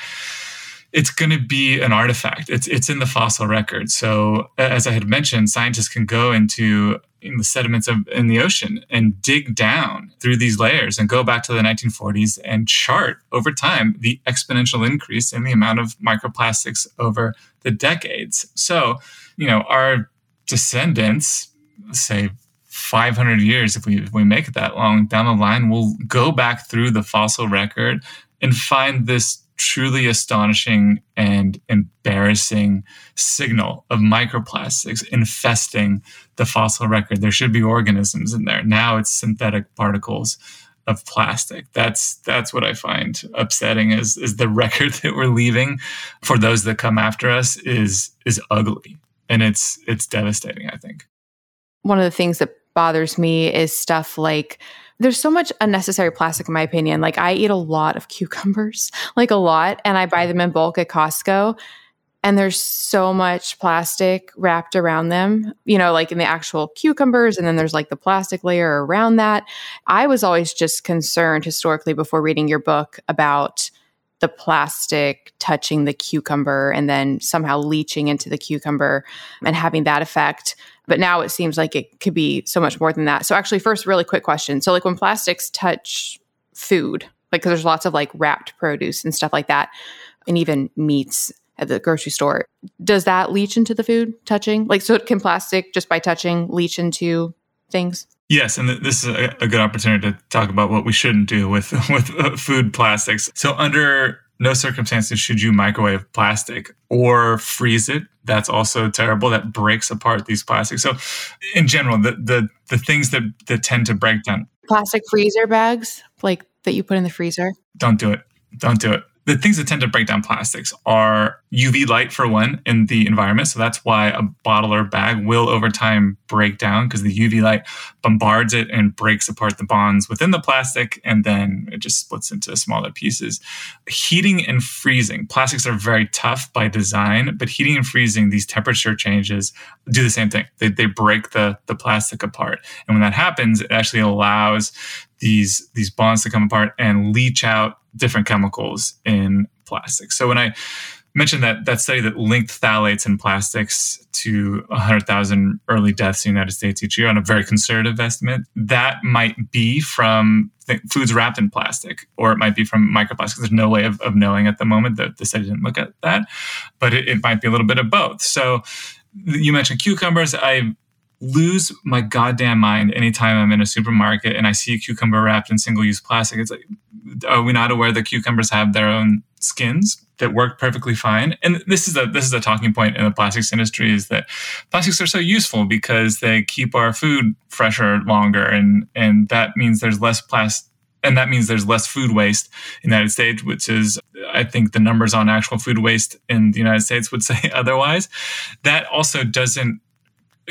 [SPEAKER 1] it's going to be an artifact. It's it's in the fossil record. So as I had mentioned, scientists can go into in the sediments of in the ocean and dig down through these layers and go back to the 1940s and chart over time the exponential increase in the amount of microplastics over the decades. So, you know, our descendants, say 500 years, if we, if we make it that long down the line, we'll go back through the fossil record and find this truly astonishing and embarrassing signal of microplastics infesting the fossil record. There should be organisms in there. Now it's synthetic particles of plastic. That's that's what I find upsetting is is the record that we're leaving for those that come after us is is ugly. And it's it's devastating, I think.
[SPEAKER 2] One of the things that bothers me is stuff like there's so much unnecessary plastic in my opinion. Like I eat a lot of cucumbers, like a lot, and I buy them in bulk at Costco. And there's so much plastic wrapped around them, you know, like in the actual cucumbers. And then there's like the plastic layer around that. I was always just concerned historically before reading your book about the plastic touching the cucumber and then somehow leaching into the cucumber and having that effect. But now it seems like it could be so much more than that. So, actually, first, really quick question. So, like when plastics touch food, like, because there's lots of like wrapped produce and stuff like that, and even meats at the grocery store, does that leach into the food touching? Like, so can plastic just by touching leach into things?
[SPEAKER 1] Yes, and this is a, a, good opportunity to talk about what we shouldn't do with with uh, food plastics. So, under no circumstances should you microwave plastic or freeze it. That's also terrible. That breaks apart these plastics. So, in general, the the the things that that tend to break down
[SPEAKER 2] plastic freezer bags, like that you put in the freezer.
[SPEAKER 1] Don't do it. Don't do it the things that tend to break down plastics are UV light for one in the environment. So that's why a bottle or bag will over time break down because the UV light bombards it and breaks apart the bonds within the plastic and then it just splits into smaller pieces. Heating and freezing. Plastics are very tough by design, but heating and freezing, these temperature changes do the same thing. They, they break the, the plastic apart. And when that happens, it actually allows these these bonds to come apart and leach out different chemicals in plastic. So when I mentioned that that study that linked phthalates and plastics to 100,000 early deaths in the United States each year on a very conservative estimate. That might be from foods wrapped in plastic, or it might be from microplastics. There's no way of, of knowing at the moment that the study didn't look at that, but it, it might be a little bit of both. So you mentioned cucumbers. I lose my goddamn mind anytime I'm in a supermarket and I see a cucumber wrapped in single use plastic. It's like, are we not aware that cucumbers have their own skins that work perfectly fine? And this is a this is a talking point in the plastics industry is that plastics are so useful because they keep our food fresher longer and and that means there's less plastic and that means there's less food waste in the United States, which is, I think, the numbers on actual food waste in the United States would say otherwise. That also doesn't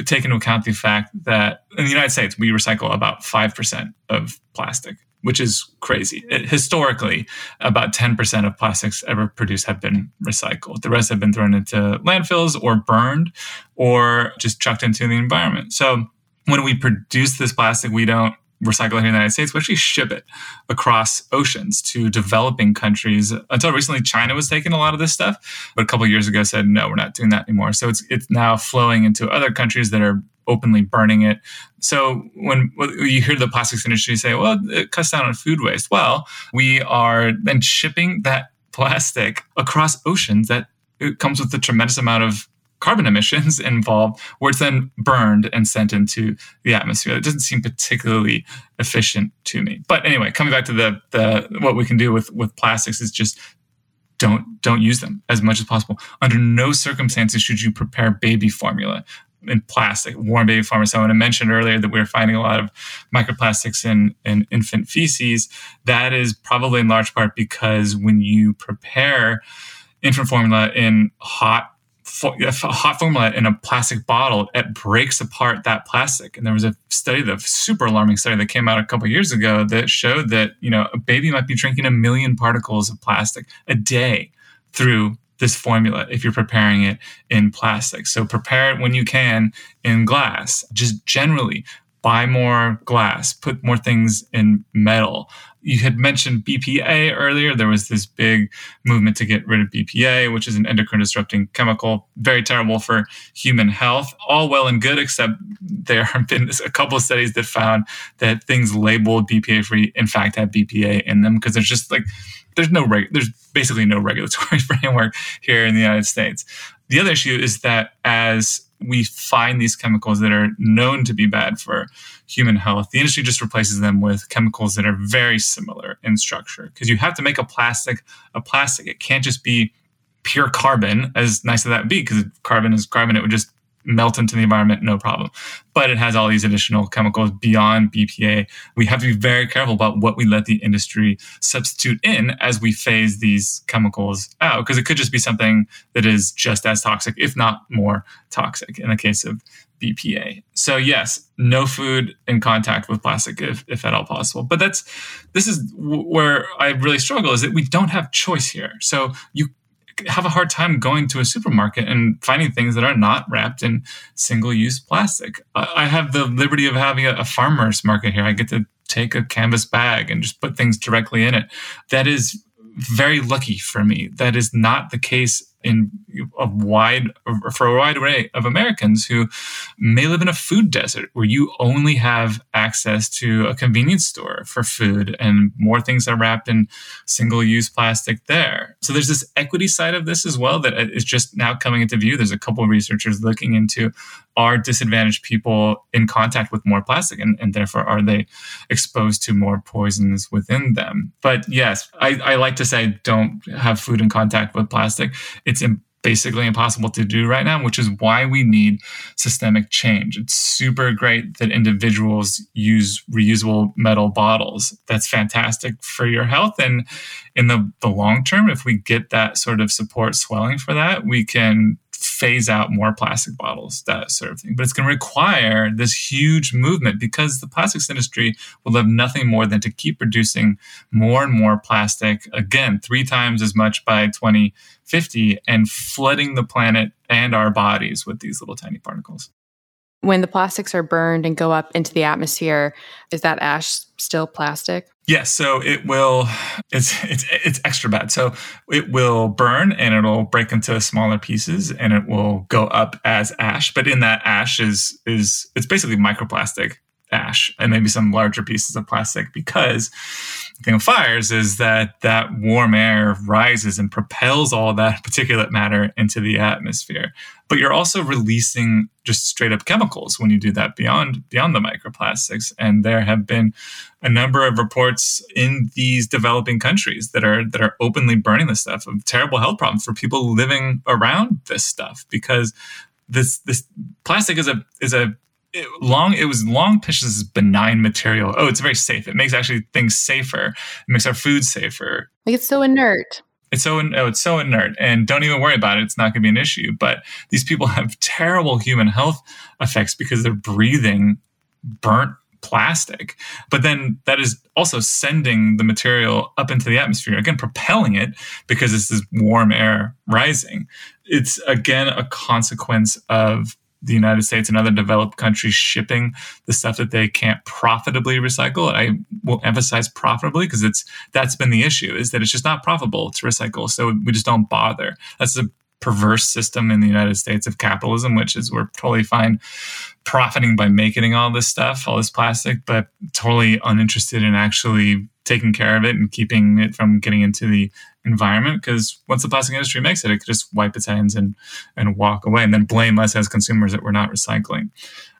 [SPEAKER 1] take into account the fact that in the United States, we recycle about 5% of plastic, which is crazy. It, historically, about 10% of plastics ever produced have been recycled. The rest have been thrown into landfills or burned or just chucked into the environment. So when we produce this plastic, we don't recycle it in the United States, we actually ship it across oceans to developing countries. Until recently, China was taking a lot of this stuff, but a couple years ago said, no, we're not doing that anymore. So it's it's now flowing into other countries that are openly burning it. So when you hear the plastics industry say, well, it cuts down on food waste. Well, we are then shipping that plastic across oceans that it comes with a tremendous amount of carbon emissions involved, where it's then burned and sent into the atmosphere. It doesn't seem particularly efficient to me. But anyway, coming back to the the what we can do with with plastics is just don't don't use them as much as possible. Under no circumstances should you prepare baby formula in plastic, warm baby formula. So I mentioned earlier that we are finding a lot of microplastics in, in infant feces, that is probably in large part because when you prepare infant formula in hot a hot formula in a plastic bottle, it breaks apart that plastic. And there was a study, the super alarming study that came out a couple years ago that showed that you know a baby might be drinking a million particles of plastic a day through this formula if you're preparing it in plastic. So prepare it when you can in glass. Just generally buy more glass, put more things in metal you had mentioned BPA earlier. There was this big movement to get rid of BPA, which is an endocrine disrupting chemical, very terrible for human health. All well and good, except there have been a couple of studies that found that things labeled BPA free, in fact, have BPA in them because there's just like there's no reg- there's basically no regulatory framework here in the United States. The other issue is that as we find these chemicals that are known to be bad for human health, the industry just replaces them with chemicals that are very similar in structure. Because you have to make a plastic a plastic. It can't just be pure carbon, as nice as that would be, because carbon is carbon, it would just melt into the environment, no problem. But it has all these additional chemicals beyond BPA. We have to be very careful about what we let the industry substitute in as we phase these chemicals out, because it could just be something that is just as toxic, if not more toxic in the case of BPA. So yes, no food in contact with plastic if, if at all possible. But that's this is where I really struggle is that we don't have choice here. So you have a hard time going to a supermarket and finding things that are not wrapped in single use plastic. I have the liberty of having a, a farmer's market here. I get to take a canvas bag and just put things directly in it. That is very lucky for me. That is not the case in a wide for a wide array of Americans who may live in a food desert where you only have access to a convenience store for food and more things are wrapped in single-use plastic there. So there's this equity side of this as well that is just now coming into view. There's a couple of researchers looking into are disadvantaged people in contact with more plastic and, and therefore are they exposed to more poisons within them? But yes, I, I like to say don't have food in contact with plastic it's basically impossible to do right now, which is why we need systemic change. It's super great that individuals use reusable metal bottles. That's fantastic for your health. And in the, the long term, if we get that sort of support swelling for that, we can phase out more plastic bottles, that sort of thing. But it's going to require this huge movement because the plastics industry will have nothing more than to keep producing more and more plastic, again, three times as much by 2050, and flooding the planet and our bodies with these little tiny particles.
[SPEAKER 2] When the plastics are burned and go up into the atmosphere, is that ash still plastic?
[SPEAKER 1] Yes, so it will. It's it's it's extra bad. So it will burn and it'll break into smaller pieces and it will go up as ash. But in that ash is is it's basically microplastic ash and maybe some larger pieces of plastic because the thing of fires is that that warm air rises and propels all that particulate matter into the atmosphere. But you're also releasing just straight up chemicals when you do that beyond beyond the microplastics. And there have been a number of reports in these developing countries that are that are openly burning this stuff of terrible health problems for people living around this stuff because this this plastic is a is a it, long it was long pitched as benign material. Oh, it's very safe. It makes actually things safer. It makes our food safer.
[SPEAKER 2] Like it's so inert.
[SPEAKER 1] It's so oh, it's so inert, and don't even worry about it. It's not going to be an issue. But these people have terrible human health effects because they're breathing burnt plastic. But then that is also sending the material up into the atmosphere, again, propelling it because it's this warm air rising. It's again a consequence of the United States and other developed countries shipping the stuff that they can't profitably recycle. I will emphasize profitably because it's that's been the issue is that it's just not profitable to recycle. So we just don't bother. That's a perverse system in the United States of capitalism, which is we're totally fine profiting by making all this stuff, all this plastic, but totally uninterested in actually taking care of it and keeping it from getting into the environment because once the plastic industry makes it, it could just wipe its hands and and walk away and then blame us as consumers that we're not recycling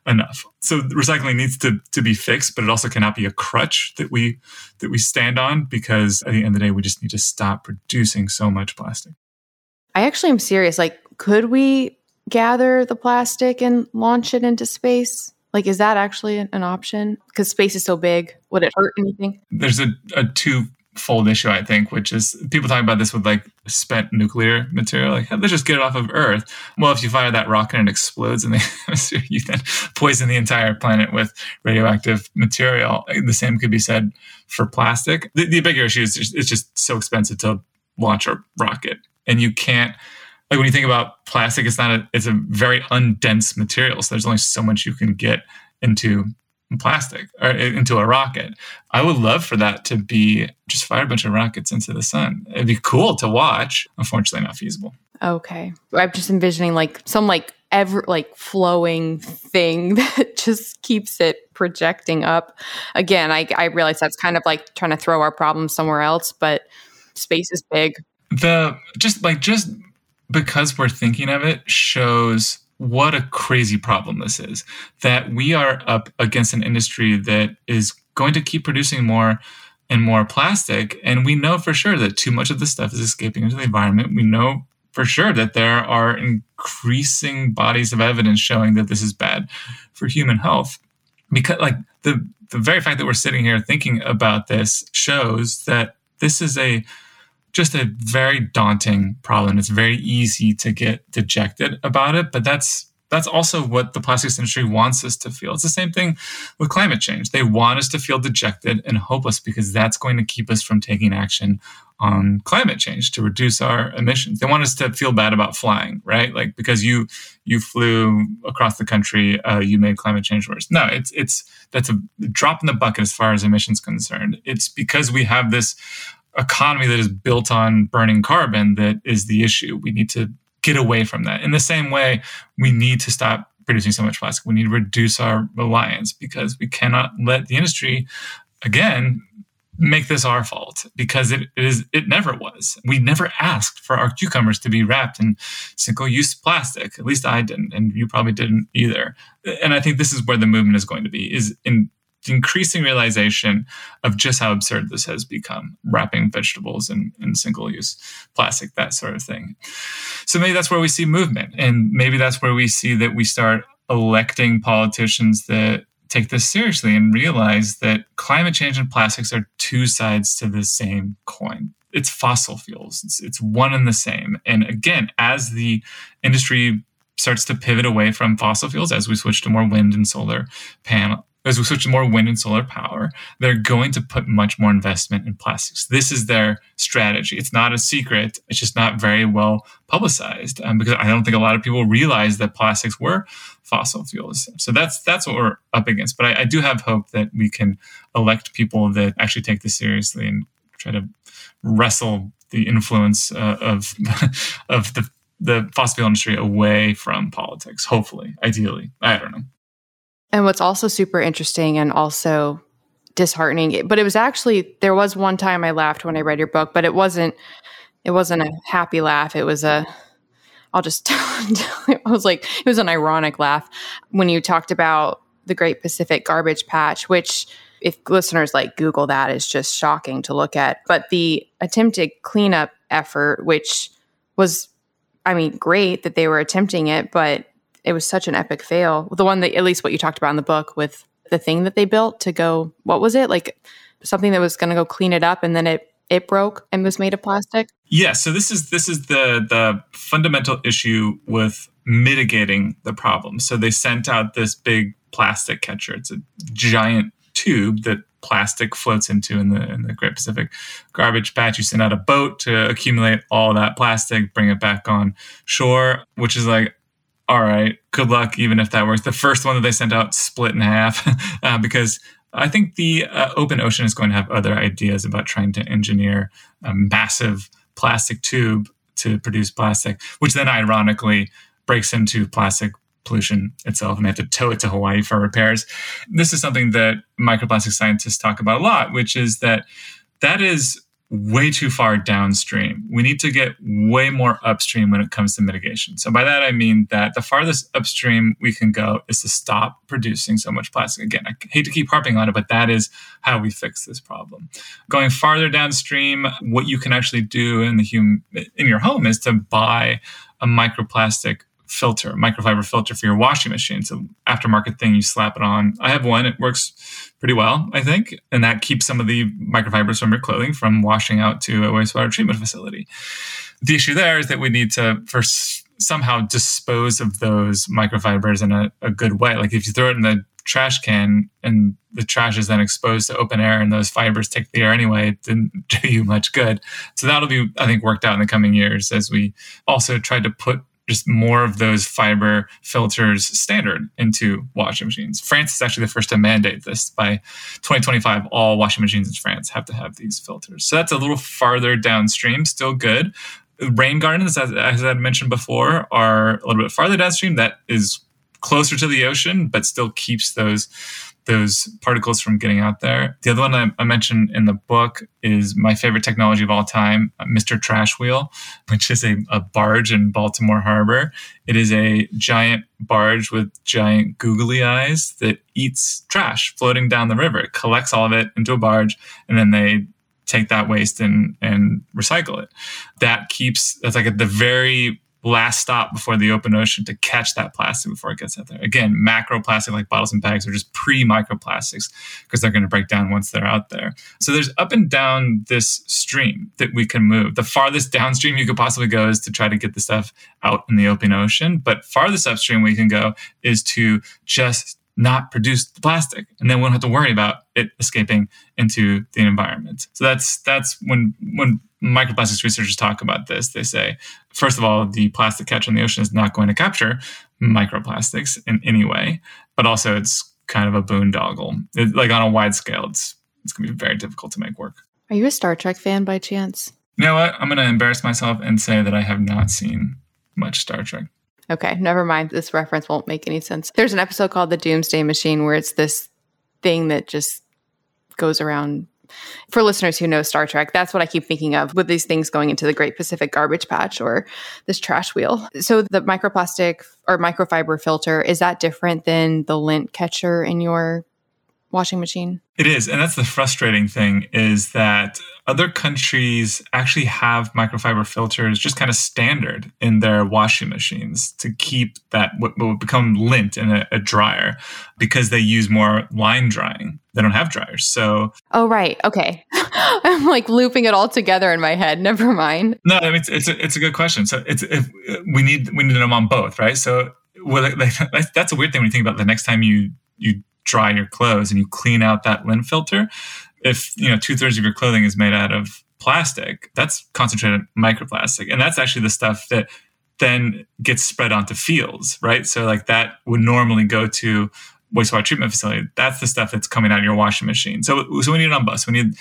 [SPEAKER 1] enough. So recycling needs to to be fixed, but it also cannot be a crutch that we that we stand on because at the end of the day, we just need to stop producing so much plastic.
[SPEAKER 2] I actually am serious. Like, could we gather the plastic and launch it into space? Like, is that actually an option? Because space is so big. Would it hurt anything?
[SPEAKER 1] There's a, a two fold issue, I think, which is people talk about this with like spent nuclear material. Like, let's just get it off of Earth. Well, if you fire that rocket and it explodes in the atmosphere, you then poison the entire planet with radioactive material. The same could be said for plastic. The, the bigger issue is just, it's just so expensive to launch a rocket, and you can't. Like when you think about plastic, it's not a it's a very undense material. So there's only so much you can get into plastic or into a rocket. I would love for that to be just fire a bunch of rockets into the sun. It'd be cool to watch. Unfortunately, not feasible.
[SPEAKER 2] Okay, I'm just envisioning like some like ever like flowing thing that just keeps it projecting up. Again, I, I realize that's kind of like trying to throw our problems somewhere else, but space is big.
[SPEAKER 1] The just like just because we're thinking of it shows what a crazy problem this is that we are up against an industry that is going to keep producing more and more plastic. And we know for sure that too much of this stuff is escaping into the environment. We know for sure that there are increasing bodies of evidence showing that this is bad for human health. Because, like, the, the very fact that we're sitting here thinking about this shows that this is a just a very daunting problem. It's very easy to get dejected about it, but that's that's also what the plastics industry wants us to feel. It's the same thing with climate change. They want us to feel dejected and hopeless because that's going to keep us from taking action on climate change to reduce our emissions. They want us to feel bad about flying, right? Like because you you flew across the country, uh, you made climate change worse. No, it's it's that's a drop in the bucket as far as emissions concerned. It's because we have this economy that is built on burning carbon that is the issue. We need to get away from that. In the same way, we need to stop producing so much plastic. We need to reduce our reliance because we cannot let the industry, again, make this our fault because it is it never was. We never asked for our cucumbers to be wrapped in single-use plastic. At least I didn't, and you probably didn't either. And I think this is where the movement is going to be is in increasing realization of just how absurd this has become wrapping vegetables in, in single use plastic, that sort of thing. So maybe that's where we see movement. And maybe that's where we see that we start electing politicians that take this seriously and realize that climate change and plastics are two sides to the same coin. It's fossil fuels, it's, it's one and the same. And again, as the industry starts to pivot away from fossil fuels, as we switch to more wind and solar panel as we switch to more wind and solar power, they're going to put much more investment in plastics. This is their strategy. It's not a secret. It's just not very well publicized um, because I don't think a lot of people realize that plastics were fossil fuels. So that's that's what we're up against. But I, I do have hope that we can elect people that actually take this seriously and try to wrestle the influence uh, of of the the fossil fuel industry away from politics. Hopefully, ideally, I don't know.
[SPEAKER 2] And what's also super interesting and also disheartening, but it was actually there was one time I laughed when I read your book, but it wasn't it wasn't a happy laugh. It was a I'll just I was like it was an ironic laugh when you talked about the Great Pacific Garbage Patch, which if listeners like Google that is just shocking to look at. But the attempted cleanup effort, which was I mean, great that they were attempting it, but it was such an epic fail. The one that, at least what you talked about in the book with the thing that they built to go, what was it? Like something that was going to go clean it up and then it, it broke and was made of plastic?
[SPEAKER 1] Yeah. So this is, this is the, the fundamental issue with mitigating the problem. So they sent out this big plastic catcher. It's a giant tube that plastic floats into in the in the Great Pacific Garbage Patch. You send out a boat to accumulate all that plastic, bring it back on shore, which is like all right, good luck, even if that works. The first one that they sent out split in half uh, because I think the uh, open ocean is going to have other ideas about trying to engineer a massive plastic tube to produce plastic, which then ironically breaks into plastic pollution itself and they have to tow it to Hawaii for repairs. This is something that microplastic scientists talk about a lot, which is that that is way too far downstream. We need to get way more upstream when it comes to mitigation. So, by that, I mean that the farthest upstream we can go is to stop producing so much plastic. Again, I hate to keep harping on it, but that is how we fix this problem. Going farther downstream, what you can actually do in the hum- in your home is to buy a microplastic filter, microfiber filter for your washing machine. It's an aftermarket thing. You slap it on. I have one. It works pretty well, I think. And that keeps some of the microfibers from your clothing from washing out to a wastewater treatment facility. The issue there is that we need to first somehow dispose of those microfibers in a, a good way. Like if you throw it in the trash can and the trash is then exposed to open air and those fibers take the air anyway, it didn't do you much good. So that'll be, I think, worked out in the coming years as we also try to put just more of those fiber filters standard into washing machines. France is actually the first to mandate this. By 2025, all washing machines in France have to have these filters. So that's a little farther downstream, still good. Rain gardens, as, as I mentioned before, are a little bit farther downstream. That is closer to the ocean, but still keeps those those particles from getting out there. The other one I, I, mentioned in the book is my favorite technology of all time, uh, Mr. Trash Wheel, which is a, a barge in Baltimore Harbor. It is a giant barge with giant googly eyes that eats trash floating down the river. It collects all of it into a barge and then they take that waste and and recycle it. That keeps that's like at the very last stop before the open ocean to catch that plastic before it gets out there. Again, macroplastic like bottles and bags are just pre microplastics because they're going to break down once they're out there. So there's up and down this stream that we can move. The farthest downstream you could possibly go is to try to get the stuff out in the open ocean, but farthest upstream we can go is to just not produce the plastic and then we don't have to worry about it escaping into the environment so that's that's when when microplastics researchers talk about this they say first of all the plastic catch in the ocean is not going to capture microplastics in any way but also it's kind of a boondoggle it, like on a wide scale it's it's going to be very difficult to make work
[SPEAKER 2] are you a star trek fan by chance
[SPEAKER 1] you know what i'm going to embarrass myself and say that i have not seen much star trek
[SPEAKER 2] Okay, never mind. This reference won't make any sense. There's an episode called The Doomsday Machine where it's this thing that just goes around. For listeners who know Star Trek, that's what I keep thinking of with these things going into the Great Pacific Garbage Patch or this trash wheel. So, the microplastic or microfiber filter, is that different than the lint catcher in your washing machine?
[SPEAKER 1] It is. And that's the frustrating thing is that other countries actually have microfiber filters just kind of standard in their washing machines to keep that what will become lint in a, a dryer because they use more line drying. They don't have dryers. So
[SPEAKER 2] Oh right. Okay. I'm like looping it all together in my head. Never mind.
[SPEAKER 1] No, I mean, it's it's a, it's a good question. So it's if we need we need them on both, right? So well, that's a weird thing when you think about the next time you you dry your clothes and you clean out that lint filter, if you know two thirds of your clothing is made out of plastic, that's concentrated microplastic, and that's actually the stuff that then gets spread onto fields, right? So like that would normally go to wastewater treatment facility. That's the stuff that's coming out of your washing machine. So, so we need it on bus. We need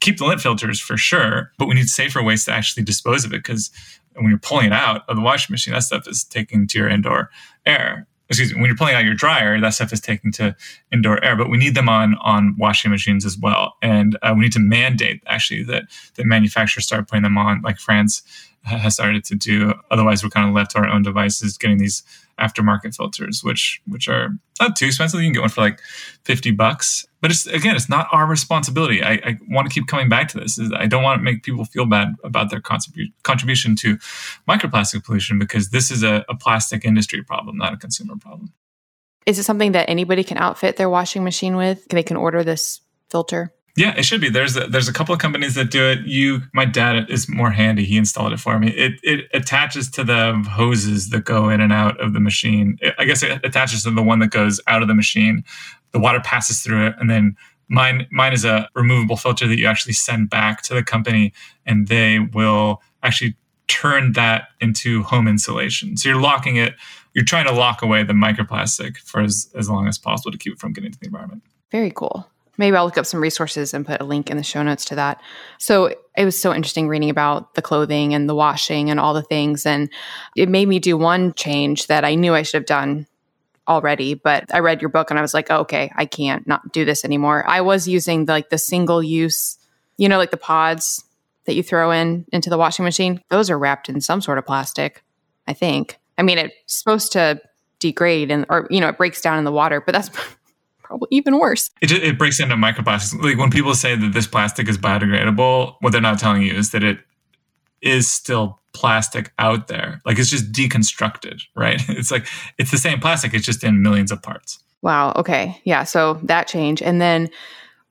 [SPEAKER 1] keep the lint filters for sure, but we need safer ways to actually dispose of it because when you're pulling it out of the washing machine, that stuff is taking to your indoor air. Excuse me, when you're pulling out your dryer, that stuff is taking to indoor air. But we need them on on washing machines as well, and uh, we need to mandate actually that that manufacturers start putting them on, like France has started to do. Otherwise, we're kind of left to our own devices, getting these aftermarket filters, which which are not too expensive. You can get one for like fifty bucks, but it's again, it's not our responsibility. I, I want to keep coming back to this. Is I don't want to make people feel bad about their contribu- contribution to microplastic pollution because this is a, a plastic industry problem, not a consumer problem.
[SPEAKER 2] Is it something that anybody can outfit their washing machine with? They can order this filter.
[SPEAKER 1] Yeah, it should be. There's a, there's a couple of companies that do it. You, my dad is more handy. He installed it for me. It it attaches to the hoses that go in and out of the machine. It, I guess it attaches to the one that goes out of the machine. The water passes through it, and then mine mine is a removable filter that you actually send back to the company, and they will actually turn that into home insulation. So you're locking it. You're trying to lock away the microplastic for as, as long as possible to keep it from getting to the environment.
[SPEAKER 2] Very cool maybe I'll look up some resources and put a link in the show notes to that. So it was so interesting reading about the clothing and the washing and all the things. And it made me do one change that I knew I should have done already, but I read your book and I was like, oh, okay, I can't not do this anymore. I was using the, like the single use, you know, like the pods that you throw in into the washing machine. Those are wrapped in some sort of plastic, I think. I mean, it's supposed to degrade and or you know it breaks down in the water but that's probably even worse.
[SPEAKER 1] It, just, it breaks into microplastics. Like when people say that this plastic is biodegradable, what they're not telling you is that it is still plastic out there. Like it's just deconstructed, right? It's like it's the same plastic, it's just in millions of parts.
[SPEAKER 2] Wow. Okay. Yeah. So that change. And then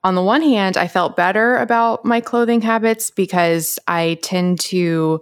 [SPEAKER 2] on the one hand, I felt better about my clothing habits because I tend to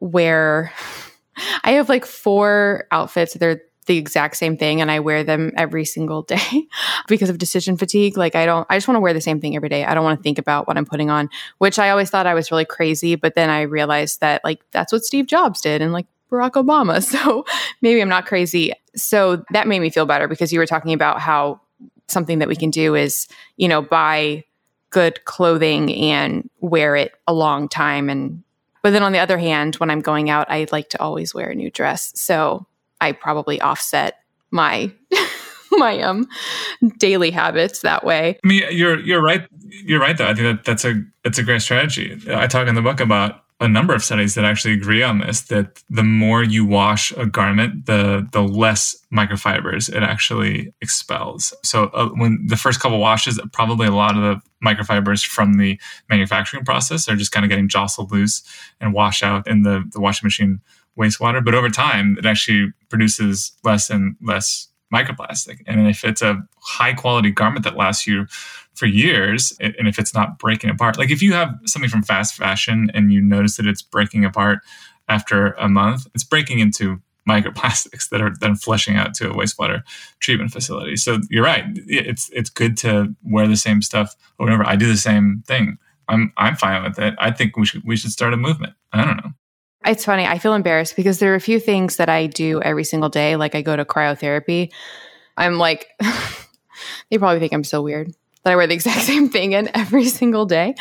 [SPEAKER 2] wear, I have like four outfits. They're the exact same thing and I wear them every single day because of decision fatigue. Like I don't I just want to wear the same thing every day. I don't want to think about what I'm putting on, which I always thought I was really crazy, but then I realized that like that's what Steve Jobs did and like Barack Obama. So maybe I'm not crazy. So that made me feel better because you were talking about how something that we can do is, you know, buy good clothing and wear it a long time and but then on the other hand, when I'm going out, I like to always wear a new dress. So I probably offset my my um daily habits that way.
[SPEAKER 1] I mean, you're you're right. You're right. Though I think that that's a that's a great strategy. I talk in the book about a number of studies that actually agree on this. That the more you wash a garment, the the less microfibers it actually expels. So uh, when the first couple washes, probably a lot of the microfibers from the manufacturing process are just kind of getting jostled loose and wash out in the the washing machine wastewater, but over time, it actually produces less and less microplastic. And if it's a high quality garment that lasts you for years, and if it's not breaking apart, like if you have something from fast fashion and you notice that it's breaking apart after a month, it's breaking into microplastics that are then flushing out to a wastewater treatment facility. So you're right. It's it's good to wear the same stuff over and. I do the same thing. I'm I'm fine with it. I think we should we should start a movement. I don't know.
[SPEAKER 2] It's funny. I feel embarrassed because there are a few things that I do every single day. Like I go to cryotherapy. I'm like, they probably think I'm so weird that I wear the exact same thing in every single day,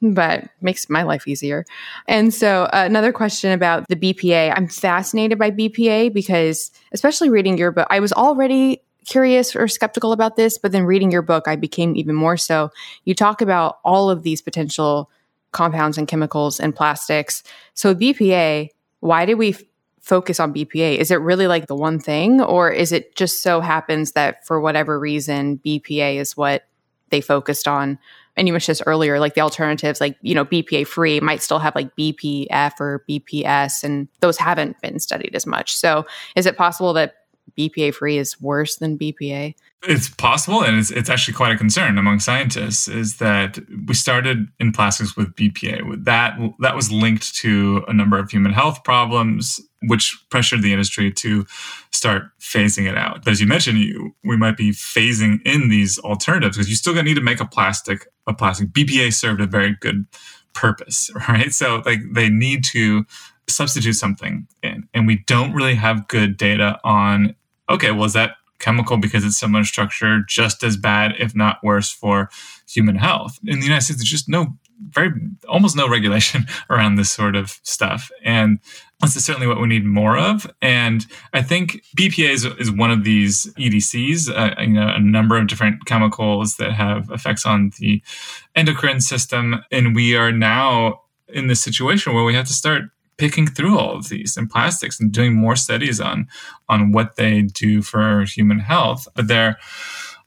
[SPEAKER 2] but makes my life easier. And so, uh, another question about the BPA. I'm fascinated by BPA because, especially reading your book, I was already curious or skeptical about this, but then reading your book, I became even more so. You talk about all of these potential compounds and chemicals and plastics. So BPA, why did we f- focus on BPA? Is it really like the one thing or is it just so happens that for whatever reason BPA is what they focused on? And you mentioned this earlier, like the alternatives, like, you know, BPA free might still have like BPF or BPS, and those haven't been studied as much. So is it possible that BPA free is worse than BPA?
[SPEAKER 1] It's possible, and it's, it's actually quite a concern among scientists. Is that we started in plastics with BPA. That that was linked to a number of human health problems, which pressured the industry to start phasing it out. But as you mentioned, you, we might be phasing in these alternatives because you still gonna need to make a plastic. A plastic BPA served a very good purpose, right? So like they need to substitute something in, and we don't really have good data on. Okay, well, is that chemical because it's similar structure just as bad, if not worse, for human health? In the United States, there's just no very almost no regulation around this sort of stuff. And this is certainly what we need more of. And I think BPA is, is one of these EDCs, uh, you know, a number of different chemicals that have effects on the endocrine system. And we are now in this situation where we have to start picking through all of these and plastics and doing more studies on on what they do for human health. But there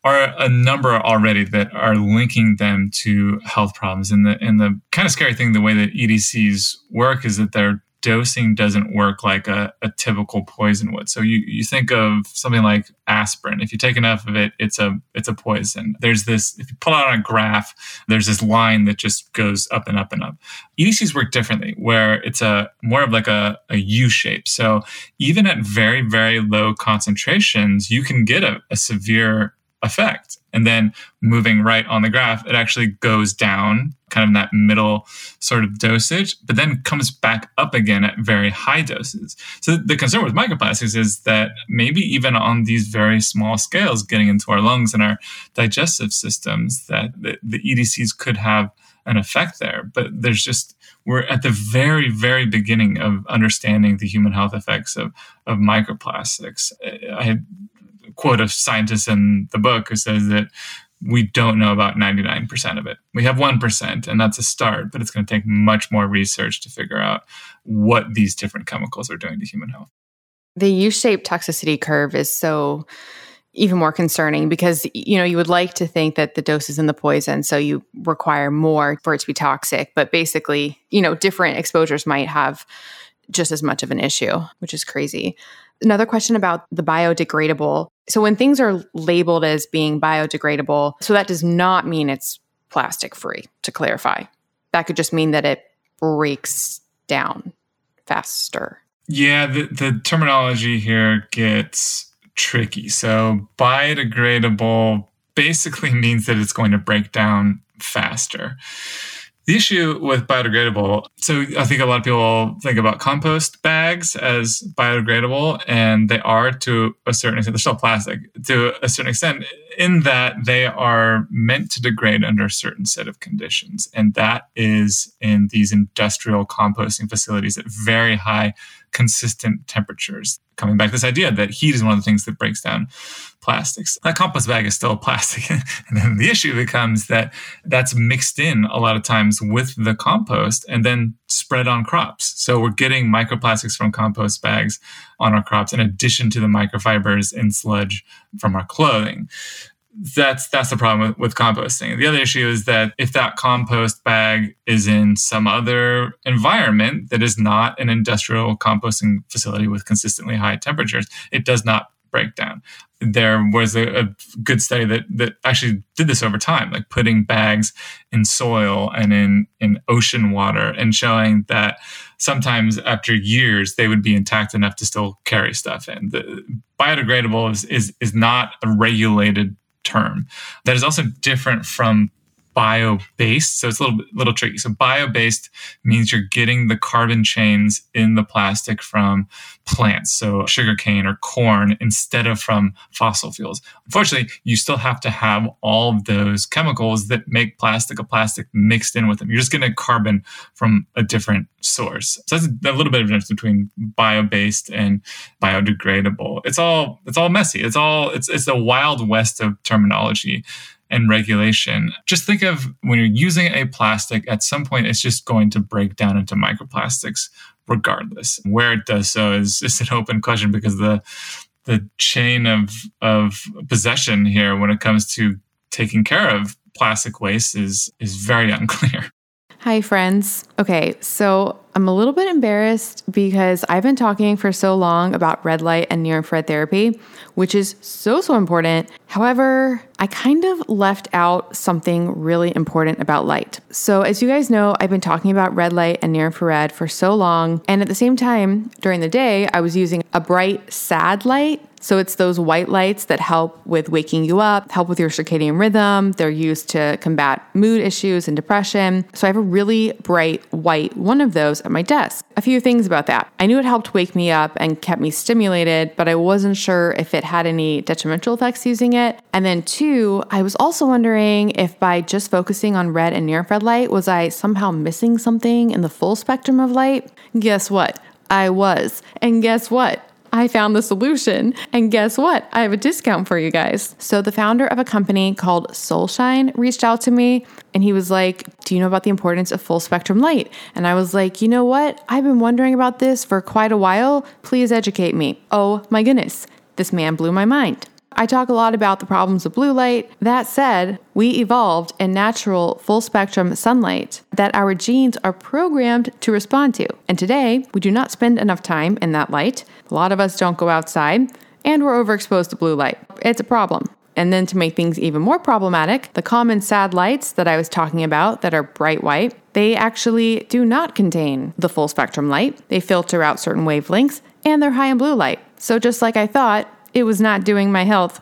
[SPEAKER 1] are a number already that are linking them to health problems. And the and the kind of scary thing, the way that EDCs work is that they're dosing doesn't work like a, a, typical poison would. So you, you think of something like aspirin. If you take enough of it, it's a it's a poison. There's this if you pull out on a graph, there's this line that just goes up and up and up. EDCs work differently, where it's a more of like a, a U shape. So even at very, very low concentrations, you can get a, a severe effect. And then moving right on the graph, it actually goes down kind of that middle sort of dosage, but then comes back up again at very high doses. So the concern with microplastics is that maybe even on these very small scales, getting into our lungs and our digestive systems, that the, the EDCs could have an effect there. But there's just we're at the very, very beginning of understanding the human health effects of of microplastics. I quote a scientist in the book who says that we don't know about 99% of it. We have 1%, and that's a start, but it's going to take much more research to figure out what these different chemicals are doing to human health.
[SPEAKER 2] The U shaped toxicity curve is so even more concerning because you know you would like to think that the dose is in the poison so you require more for it to be toxic but basically you know different exposures might have just as much of an issue which is crazy Another question about the biodegradable. So, when things are labeled as being biodegradable, so that does not mean it's plastic free, to clarify. That could just mean that it breaks down faster.
[SPEAKER 1] Yeah, the, the terminology here gets tricky. So, biodegradable basically means that it's going to break down faster. The issue with biodegradable, so I think a lot of people think about compost bags as biodegradable, and they are to a certain extent. They're still plastic to a certain extent, in that they are meant to degrade under a certain set of conditions, and that is in these industrial composting facilities at very high consistent temperatures. Coming back to this idea that heat is one of the things that breaks down plastics. That compost bag is still plastic. and then the issue becomes that that's mixed in a lot of times with the compost and then spread on crops. So we're getting microplastics from compost bags on our crops in addition to the microfibers in sludge from our clothing that's that's the problem with, with, composting. The other issue is that if that compost bag is in some other environment that is not an industrial composting facility with consistently high temperatures, it does not break down. There was a, a good study that that actually did this over time, like putting bags in soil and in in ocean water, and showing that sometimes after years they would be intact enough to still carry stuff in. The biodegradable is is is not a regulated term. That is also different from bio based. So it's a little little tricky. So bio based means you're getting the carbon chains in the plastic from plants, so sugarcane or corn, instead of from fossil fuels. Unfortunately, you still have to have all of those chemicals that make plastic a plastic mixed in with them. You're just getting carbon from a different source. So that's a little bit of difference between bio based and biodegradable. It's all it's all messy. It's all it's it's a wild west of terminology and regulation. Just think of when you're using a plastic, at some point it's just going to break down into microplastics regardless. Where it does so is just an open question because the the chain of of possession here when it comes to taking care of plastic waste is is very unclear.
[SPEAKER 2] Hi friends. Okay, so I'm a little bit embarrassed because I've been talking for so long about red light and near infrared therapy, which is so, so important. However, I kind of left out something really important about light. So, as you guys know, I've been talking about red light and near infrared for so long. And at the same time, during the day, I was using a bright, sad light so it's those white lights that help with waking you up, help with your circadian rhythm. They're used to combat mood issues and depression. So I have a really bright white one of those at my desk. A few things about that. I knew it helped wake me up and kept me stimulated, but I wasn't sure if it had any detrimental effects using it. And then two, I was also wondering if by just focusing on red and near infrared light, was I somehow missing something in the full spectrum of light? Guess what? I was. And guess what? I found the solution. And guess what? I have a discount for you guys. So, the founder of a company called Solshine reached out to me and he was like, Do you know about the importance of full spectrum light? And I was like, You know what? I've been wondering about this for quite a while. Please educate me. Oh my goodness. This man blew my mind. I talk a lot about the problems of blue light. That said, we evolved in natural full spectrum sunlight that our genes are programmed to respond to. And today, we do not spend enough time in that light. A lot of us don't go outside, and we're overexposed to blue light. It's a problem. And then to make things even more problematic, the common sad lights that I was talking about that are bright white, they actually do not contain the full spectrum light. They filter out certain wavelengths and they're high in blue light. So just like I thought, it was not doing my health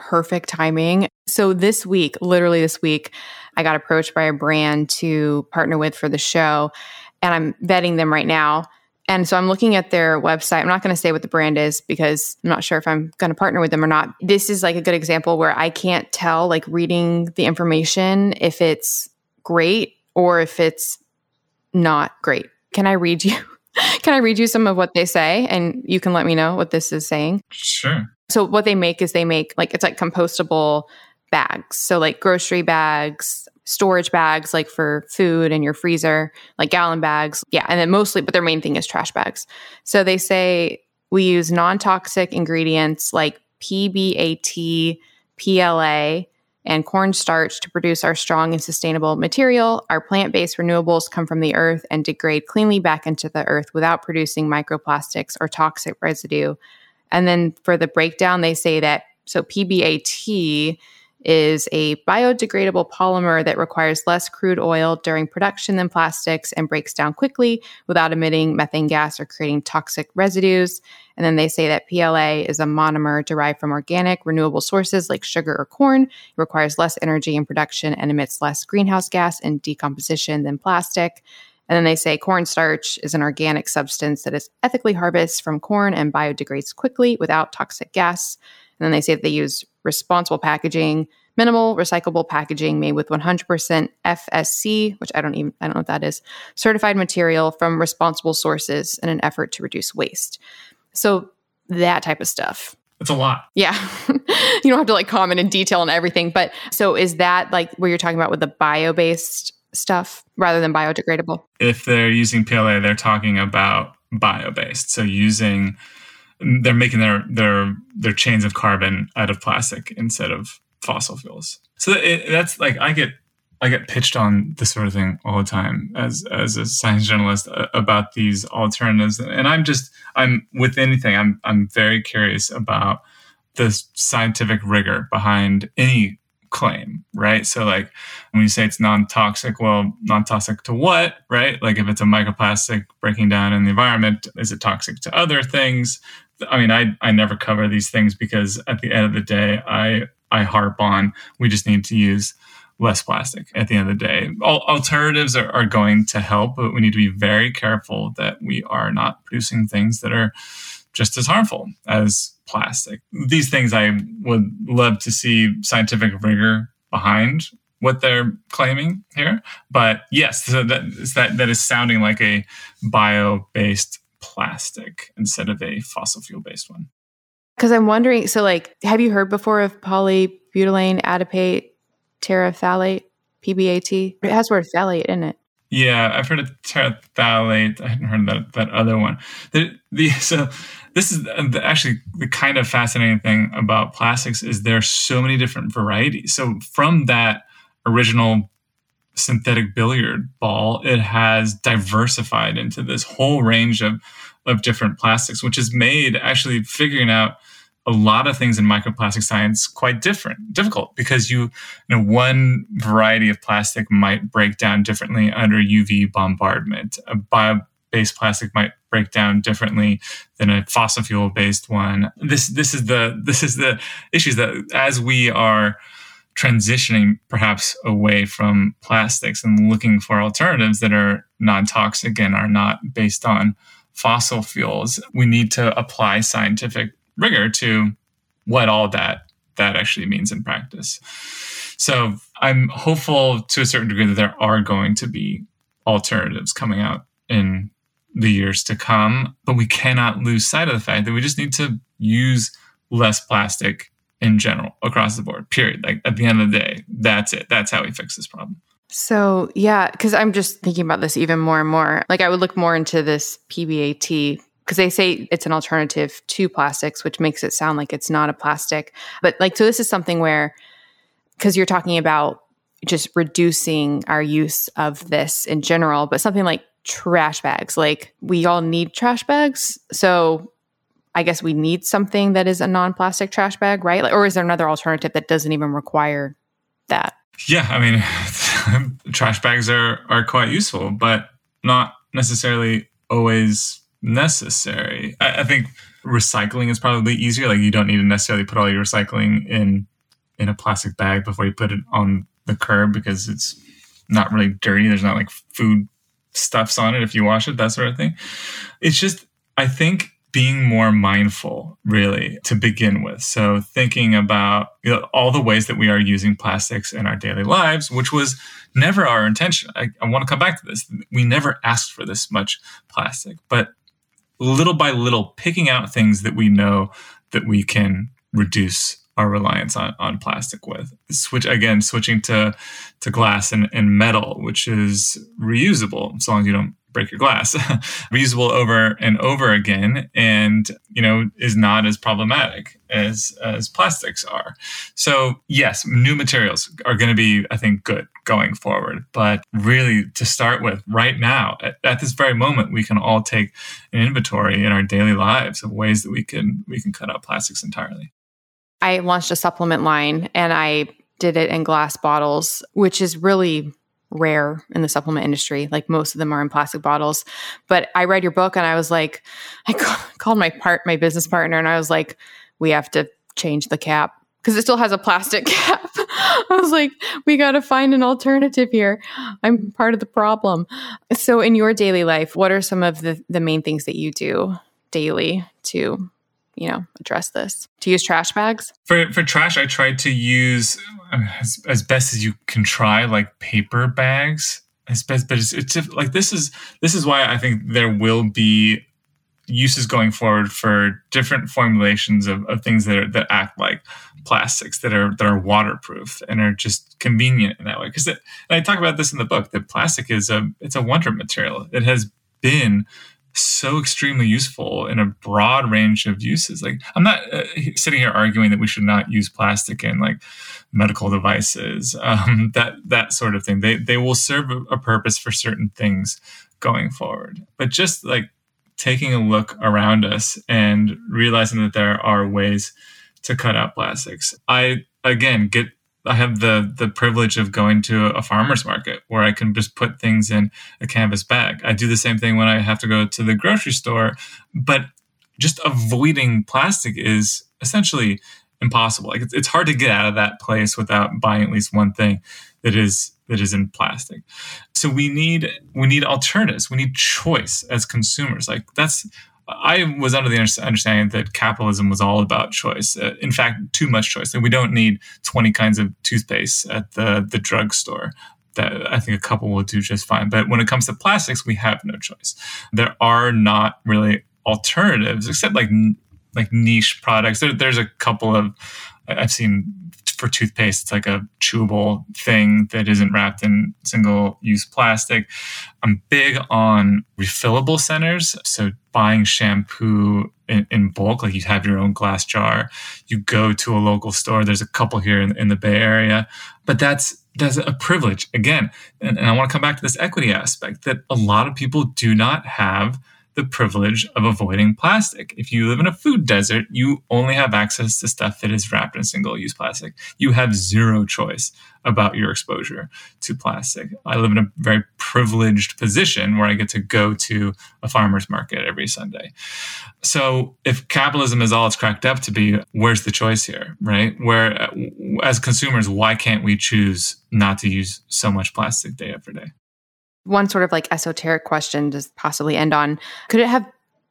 [SPEAKER 2] perfect timing. So this week, literally this week, I got approached by a brand to partner with for the show, and I'm vetting them right now. And so I'm looking at their website. I'm not going to say what the brand is because I'm not sure if I'm going to partner with them or not. This is like a good example where I can't tell, like reading the information, if it's great or if it's not great. Can I read you? can I read you some of what they say and you can let me know what this is saying?
[SPEAKER 1] Sure.
[SPEAKER 2] So what they make is they make like it's like compostable bags. So like grocery bags, storage bags like for food and your freezer, like gallon bags. Yeah, and then mostly but their main thing is trash bags. So they say we use non-toxic ingredients like PBAT, PLA, and cornstarch to produce our strong and sustainable material. Our plant based renewables come from the earth and degrade cleanly back into the earth without producing microplastics or toxic residue. And then for the breakdown, they say that so PBAT is a biodegradable polymer that requires less crude oil during production than plastics and breaks down quickly without emitting methane gas or creating toxic residues. And then they say that PLA is a monomer derived from organic, renewable sources like sugar or corn. It requires less energy in production and emits less greenhouse gas in decomposition than plastic. And then they say cornstarch is an organic substance that is ethically harvested from corn and biodegrades quickly without toxic gas. And then they say that they use responsible packaging, minimal recyclable packaging made with 100% FSC, which I don't even I don't know what that is, certified material from responsible sources in an effort to reduce waste. So that type of stuff.
[SPEAKER 1] It's a lot.
[SPEAKER 2] Yeah. you don't have to like comment in detail on everything, but so is that like where you're talking about with the bio-based stuff rather than biodegradable?
[SPEAKER 1] If they're using PLA, they're talking about bio-based. So using they're making their their their chains of carbon out of plastic instead of fossil fuels. So it, that's like I get I get pitched on this sort of thing all the time as as a science journalist uh, about these alternatives, and I'm just I'm with anything I'm I'm very curious about the scientific rigor behind any claim, right? So like when you say it's non-toxic, well, non-toxic to what, right? Like if it's a microplastic breaking down in the environment, is it toxic to other things? I mean, I I never cover these things because at the end of the day, I I harp on we just need to use less plastic at the end of the day. Alternatives are, are going to help, but we need to be very careful that we are not producing things that are just as harmful as plastic. These things I would love to see scientific rigor behind what they're claiming here. But yes, so that, that, that is sounding like a bio based plastic instead of a fossil fuel based one.
[SPEAKER 2] Because I'm wondering, so like, have you heard before of polybutylene adipate terephthalate, PBAT? It has the word phthalate in it.
[SPEAKER 1] Yeah, I've heard of terephthalate. I hadn't heard that that other one. The, the so this is actually the kind of fascinating thing about plastics is there's so many different varieties. So from that original synthetic billiard ball, it has diversified into this whole range of, of different plastics, which has made actually figuring out a lot of things in microplastic science quite different, difficult because you, you know, one variety of plastic might break down differently under UV bombardment. A bio-based plastic might break down differently than a fossil fuel based one. This this is the this is the issues that as we are transitioning perhaps away from plastics and looking for alternatives that are non-toxic and are not based on fossil fuels we need to apply scientific rigor to what all that that actually means in practice so i'm hopeful to a certain degree that there are going to be alternatives coming out in the years to come but we cannot lose sight of the fact that we just need to use less plastic in general across the board, period. Like at the end of the day, that's it. That's how we fix this problem.
[SPEAKER 2] So, yeah, because I'm just thinking about this even more and more. Like, I would look more into this PBAT because they say it's an alternative to plastics, which makes it sound like it's not a plastic. But, like, so this is something where, because you're talking about just reducing our use of this in general, but something like trash bags, like, we all need trash bags. So, I guess we need something that is a non-plastic trash bag, right? Like, or is there another alternative that doesn't even require that?
[SPEAKER 1] Yeah, I mean, trash bags are are quite useful, but not necessarily always necessary. I, I think recycling is probably easier. Like you don't need to necessarily put all your recycling in in a plastic bag before you put it on the curb because it's not really dirty. There's not like food stuffs on it if you wash it, that sort of thing. It's just I think being more mindful, really, to begin with. So, thinking about you know, all the ways that we are using plastics in our daily lives, which was never our intention. I, I want to come back to this. We never asked for this much plastic, but little by little, picking out things that we know that we can reduce our reliance on, on plastic with. Switch again, switching to to glass and, and metal, which is reusable as long as you don't break your glass reusable over and over again and you know is not as problematic as as plastics are so yes new materials are going to be i think good going forward but really to start with right now at, at this very moment we can all take an inventory in our daily lives of ways that we can we can cut out plastics entirely
[SPEAKER 2] i launched a supplement line and i did it in glass bottles which is really rare in the supplement industry. Like most of them are in plastic bottles. But I read your book and I was like, I called my part, my business partner, and I was like, we have to change the cap because it still has a plastic cap. I was like, we got to find an alternative here. I'm part of the problem. So, in your daily life, what are some of the, the main things that you do daily to you know address this. To use trash bags?
[SPEAKER 1] For for trash i tried to use as, as best as you can try like paper bags. As best but it's, it's like this is this is why i think there will be uses going forward for different formulations of, of things that are, that act like plastics that are that are waterproof and are just convenient in that way. Because I talk about this in the book that plastic is a it's a wonder material. It has been so extremely useful in a broad range of uses. Like, I'm not uh, sitting here arguing that we should not use plastic in like medical devices, um, that that sort of thing. They they will serve a, a purpose for certain things going forward. But just like taking a look around us and realizing that there are ways to cut out plastics. I again get I have the the privilege of going to a farmer's market where I can just put things in a canvas bag. I do the same thing when I have to go to the grocery store, but just avoiding plastic is essentially impossible. Like it's, it's hard to get out of that place without buying at least one thing that is that is in plastic. So we need we need alternatives. We need choice as consumers. Like that's I was under the understanding that capitalism was all about choice. Uh, in fact, too much choice. And we don't need 20 kinds of toothpaste at the, the drugstore. That I think a couple will do just fine. But when it comes to plastics, we have no choice. There are not really alternatives except like like niche products. There, there's a couple of I've seen for toothpaste, it's like a chewable thing that isn't wrapped in single use plastic. I'm big on refillable centers. So buying shampoo in, in, bulk, like you have your own glass jar, you go to a local store. There's a couple here in, in the Bay Area, but that's that's a privilege again. And, and I want to come back to this equity aspect that a lot of people do not have the privilege of avoiding plastic. If you live in a food desert, you only have access to stuff that is wrapped in single use plastic. You have zero choice about your exposure to plastic. I live in a very privileged position where I get to go to a farmer's market every Sunday. So if capitalism is all it's cracked up to be, where's the choice here, right? Where, uh, as consumers, why can't we choose not to use so much plastic day after day?
[SPEAKER 2] One sort of like esoteric question to possibly end on could it have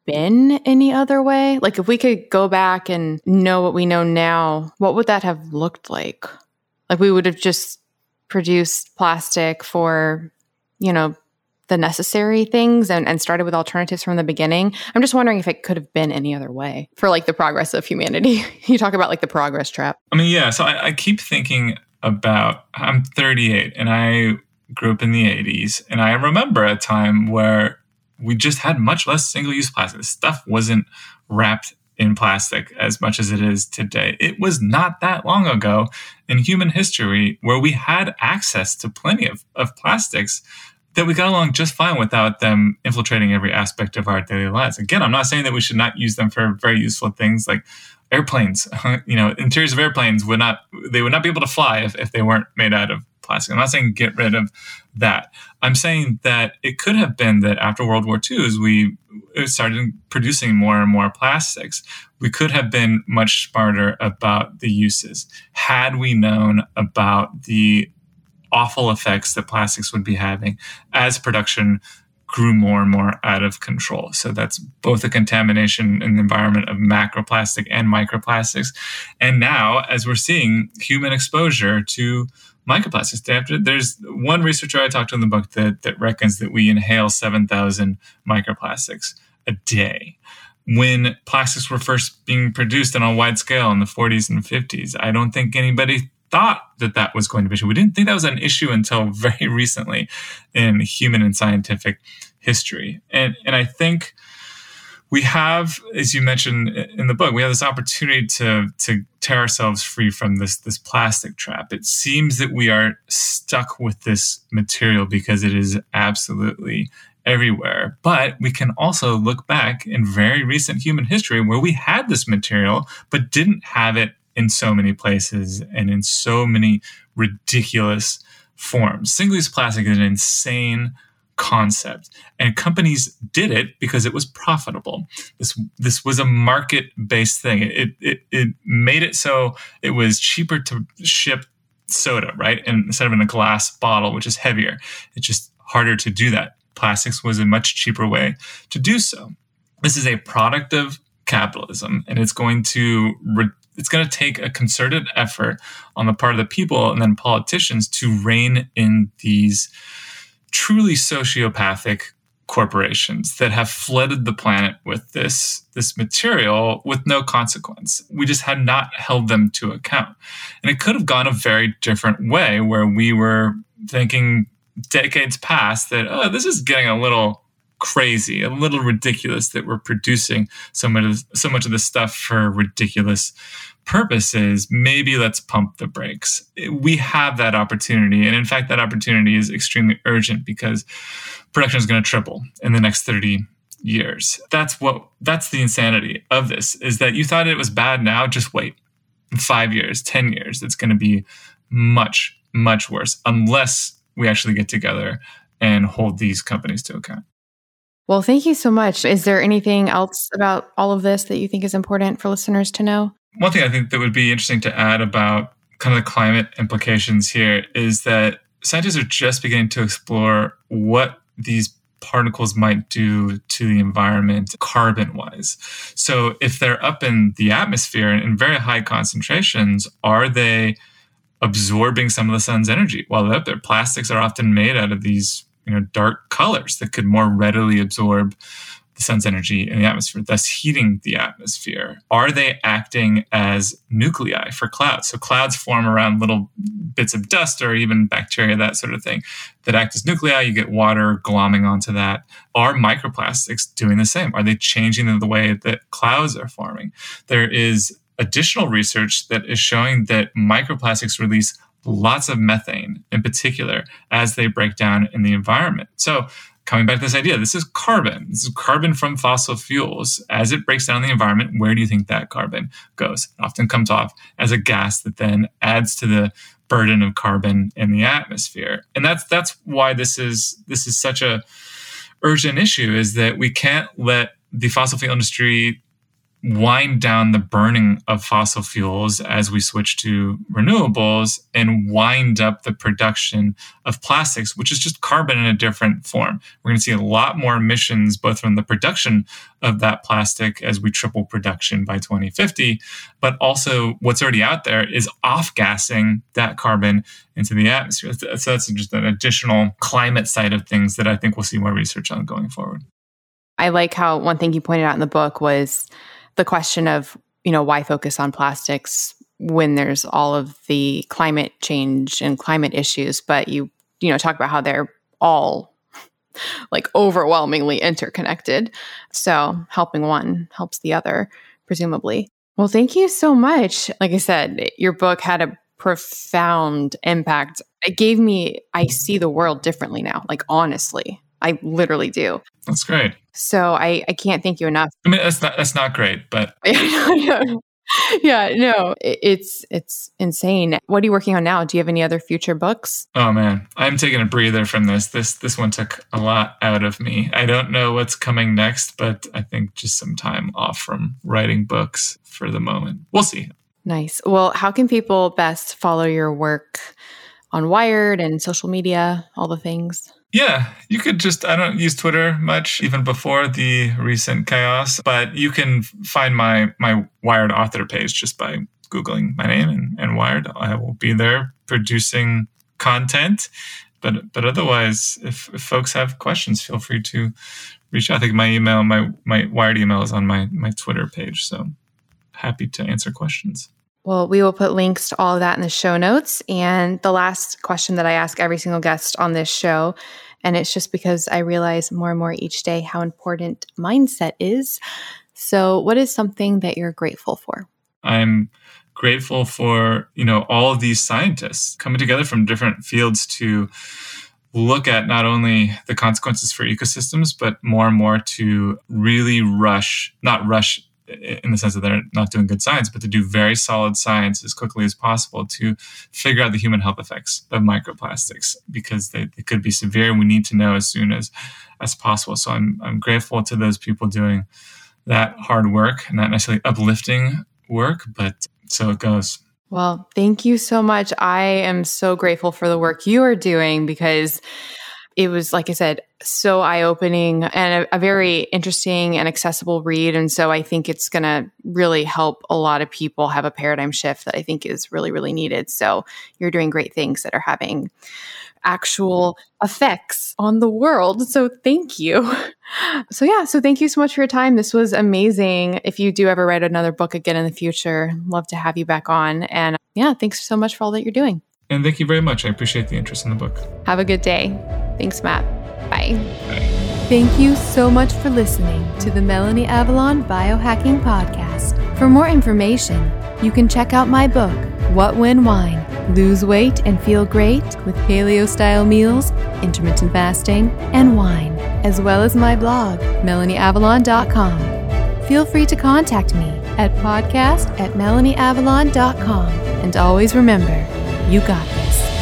[SPEAKER 2] been any other way? Like, if we could go back and know what we know now, what would that have looked like? Like, we would have just produced plastic for, you know, the necessary things and, and started with alternatives from the beginning. I'm just wondering if it could have been any other way for like the progress of humanity. you talk about like the progress trap.
[SPEAKER 1] I mean, yeah. So I, I keep thinking about, I'm 38 and I grew up in the 80s, and I remember a time where we just had much less single use plastic. Stuff wasn't wrapped in plastic as much as it is today. It was not that long ago in human history where we had access to plenty of, of plastics that we got along just fine without them infiltrating every aspect of our daily lives. Again, I'm not saying that we should not use them for very useful things like airplanes. you know, interiors of airplanes would not they would not be able to fly if, if they weren't made out of I'm not saying get rid of that. I'm saying that it could have been that after World War II, as we started producing more and more plastics, we could have been much smarter about the uses. Had we known about the awful effects that plastics would be having as production grew more and more out of control. So that's both the contamination in the environment of macroplastic and microplastics. And now, as we're seeing, human exposure to microplastics. There's one researcher I talked to in the book that, that reckons that we inhale 7,000 microplastics a day. When plastics were first being produced on a wide scale in the 40s and 50s, I don't think anybody thought that that was going to be issue. We didn't think that was an issue until very recently in human and scientific history. And, and I think we have, as you mentioned in the book, we have this opportunity to, to tear ourselves free from this, this plastic trap. It seems that we are stuck with this material because it is absolutely everywhere. But we can also look back in very recent human history where we had this material, but didn't have it in so many places and in so many ridiculous forms. Single use plastic is an insane concept. And companies did it because it was profitable. This this was a market based thing. It, it it made it so it was cheaper to ship soda right and instead of in a glass bottle which is heavier. It's just harder to do that. Plastics was a much cheaper way to do so. This is a product of capitalism and it's going to re- it's going to take a concerted effort on the part of the people and then politicians to rein in these truly sociopathic corporations that have flooded the planet with this this material with no consequence. We just had not held them to account. And it could have gone a very different way where we were thinking decades past that oh this is getting a little crazy, a little ridiculous that we're producing so much of, so much of this stuff for ridiculous purposes. Maybe let's pump the brakes. We have that opportunity, and in fact, that opportunity is extremely urgent because production is going to triple in the next thirty years. That's what that's the insanity of this is that you thought it was bad now, just wait. In 5 years, 10 years, it's going to be much much worse unless we actually get together and hold these companies to account.
[SPEAKER 2] Well, thank you so much. Is there anything else about all of this that you think is important for listeners to know?
[SPEAKER 1] One thing I think that would be interesting to add about kind of the climate implications here is that scientists are just beginning to explore what these particles might do to the environment carbon wise. So, if they're up in the atmosphere in very high concentrations, are they absorbing some of the sun's energy while they're up there? Plastics are often made out of these you know dark colors that could more readily absorb the sun's energy in the atmosphere, thus heating the atmosphere? Are they acting as nuclei for clouds? So clouds form around little bits of dust or even bacteria, that sort of thing, that act as nuclei. You get water glomming onto that. Are microplastics doing the same? Are they changing the way that clouds are forming? There is additional research that is showing that microplastics release lots of methane in particular as they break down in the environment. So, coming back to this idea, this is carbon. This is carbon from fossil fuels. As it breaks down in the environment, where do you think that carbon goes? It often comes off as a gas that then adds to the burden of carbon in the atmosphere. And that's that's why this is this is such a urgent issue is that we can't let the fossil fuel industry wind down the burning of fossil fuels as we switch to renewables and wind up the production of plastics, which is just carbon in a different form. We're going to see a lot more emissions both from the production of that plastic as we triple production by 2050, but also what's already out there is off gassing that carbon into the atmosphere. So that's just an additional climate side of things that I think we'll see more research on going forward.
[SPEAKER 2] I like how one thing you pointed out in the book was the question of, you know, why focus on plastics when there's all of the climate change and climate issues, but you, you know, talk about how they're all like overwhelmingly interconnected. So helping one helps the other, presumably. Well, thank you so much. Like I said, your book had a profound impact. It gave me, I see the world differently now, like honestly. I literally do.
[SPEAKER 1] That's great.
[SPEAKER 2] So I, I can't thank you enough.
[SPEAKER 1] I mean, that's not that's not great, but
[SPEAKER 2] yeah, no, it's it's insane. What are you working on now? Do you have any other future books?
[SPEAKER 1] Oh man, I'm taking a breather from this. This this one took a lot out of me. I don't know what's coming next, but I think just some time off from writing books for the moment. We'll see.
[SPEAKER 2] Nice. Well, how can people best follow your work on Wired and social media, all the things?
[SPEAKER 1] Yeah, you could just, I don't use Twitter much even before the recent chaos, but you can find my, my Wired author page just by Googling my name and, and Wired. I will be there producing content. But, but otherwise, if, if folks have questions, feel free to reach out. I think my email, my, my Wired email is on my, my Twitter page. So happy to answer questions.
[SPEAKER 2] Well, we will put links to all of that in the show notes. And the last question that I ask every single guest on this show, and it's just because I realize more and more each day how important mindset is. So, what is something that you're grateful for?
[SPEAKER 1] I'm grateful for, you know, all of these scientists coming together from different fields to look at not only the consequences for ecosystems, but more and more to really rush, not rush in the sense that they're not doing good science, but to do very solid science as quickly as possible to figure out the human health effects of microplastics because they, they could be severe and we need to know as soon as as possible. So I'm I'm grateful to those people doing that hard work, not necessarily uplifting work, but so it goes.
[SPEAKER 2] Well, thank you so much. I am so grateful for the work you are doing because it was, like I said, so eye opening and a, a, very interesting and accessible read. And so I think it's going to really help a lot of people have a paradigm shift that I think is really, really needed. So you're doing great things that are having actual effects on the world. So thank you. So, yeah, so thank you so much for your time. This was amazing. If you do ever write another book again in the future, love to have you back on. And yeah, thanks so much for all that you're doing.
[SPEAKER 1] And thank you very much. I appreciate the interest in the book.
[SPEAKER 2] Have a good day. Thanks, Matt. Bye. Bye. Thank you so much for listening to the Melanie Avalon Biohacking Podcast. For more information, you can check out my book, What When Wine Lose Weight and Feel Great with Paleo Style Meals, Intermittent Fasting, and Wine, as well as my blog, melanieavalon.com. Feel free to contact me at podcast at melanieavalon.com. And always remember, you got this.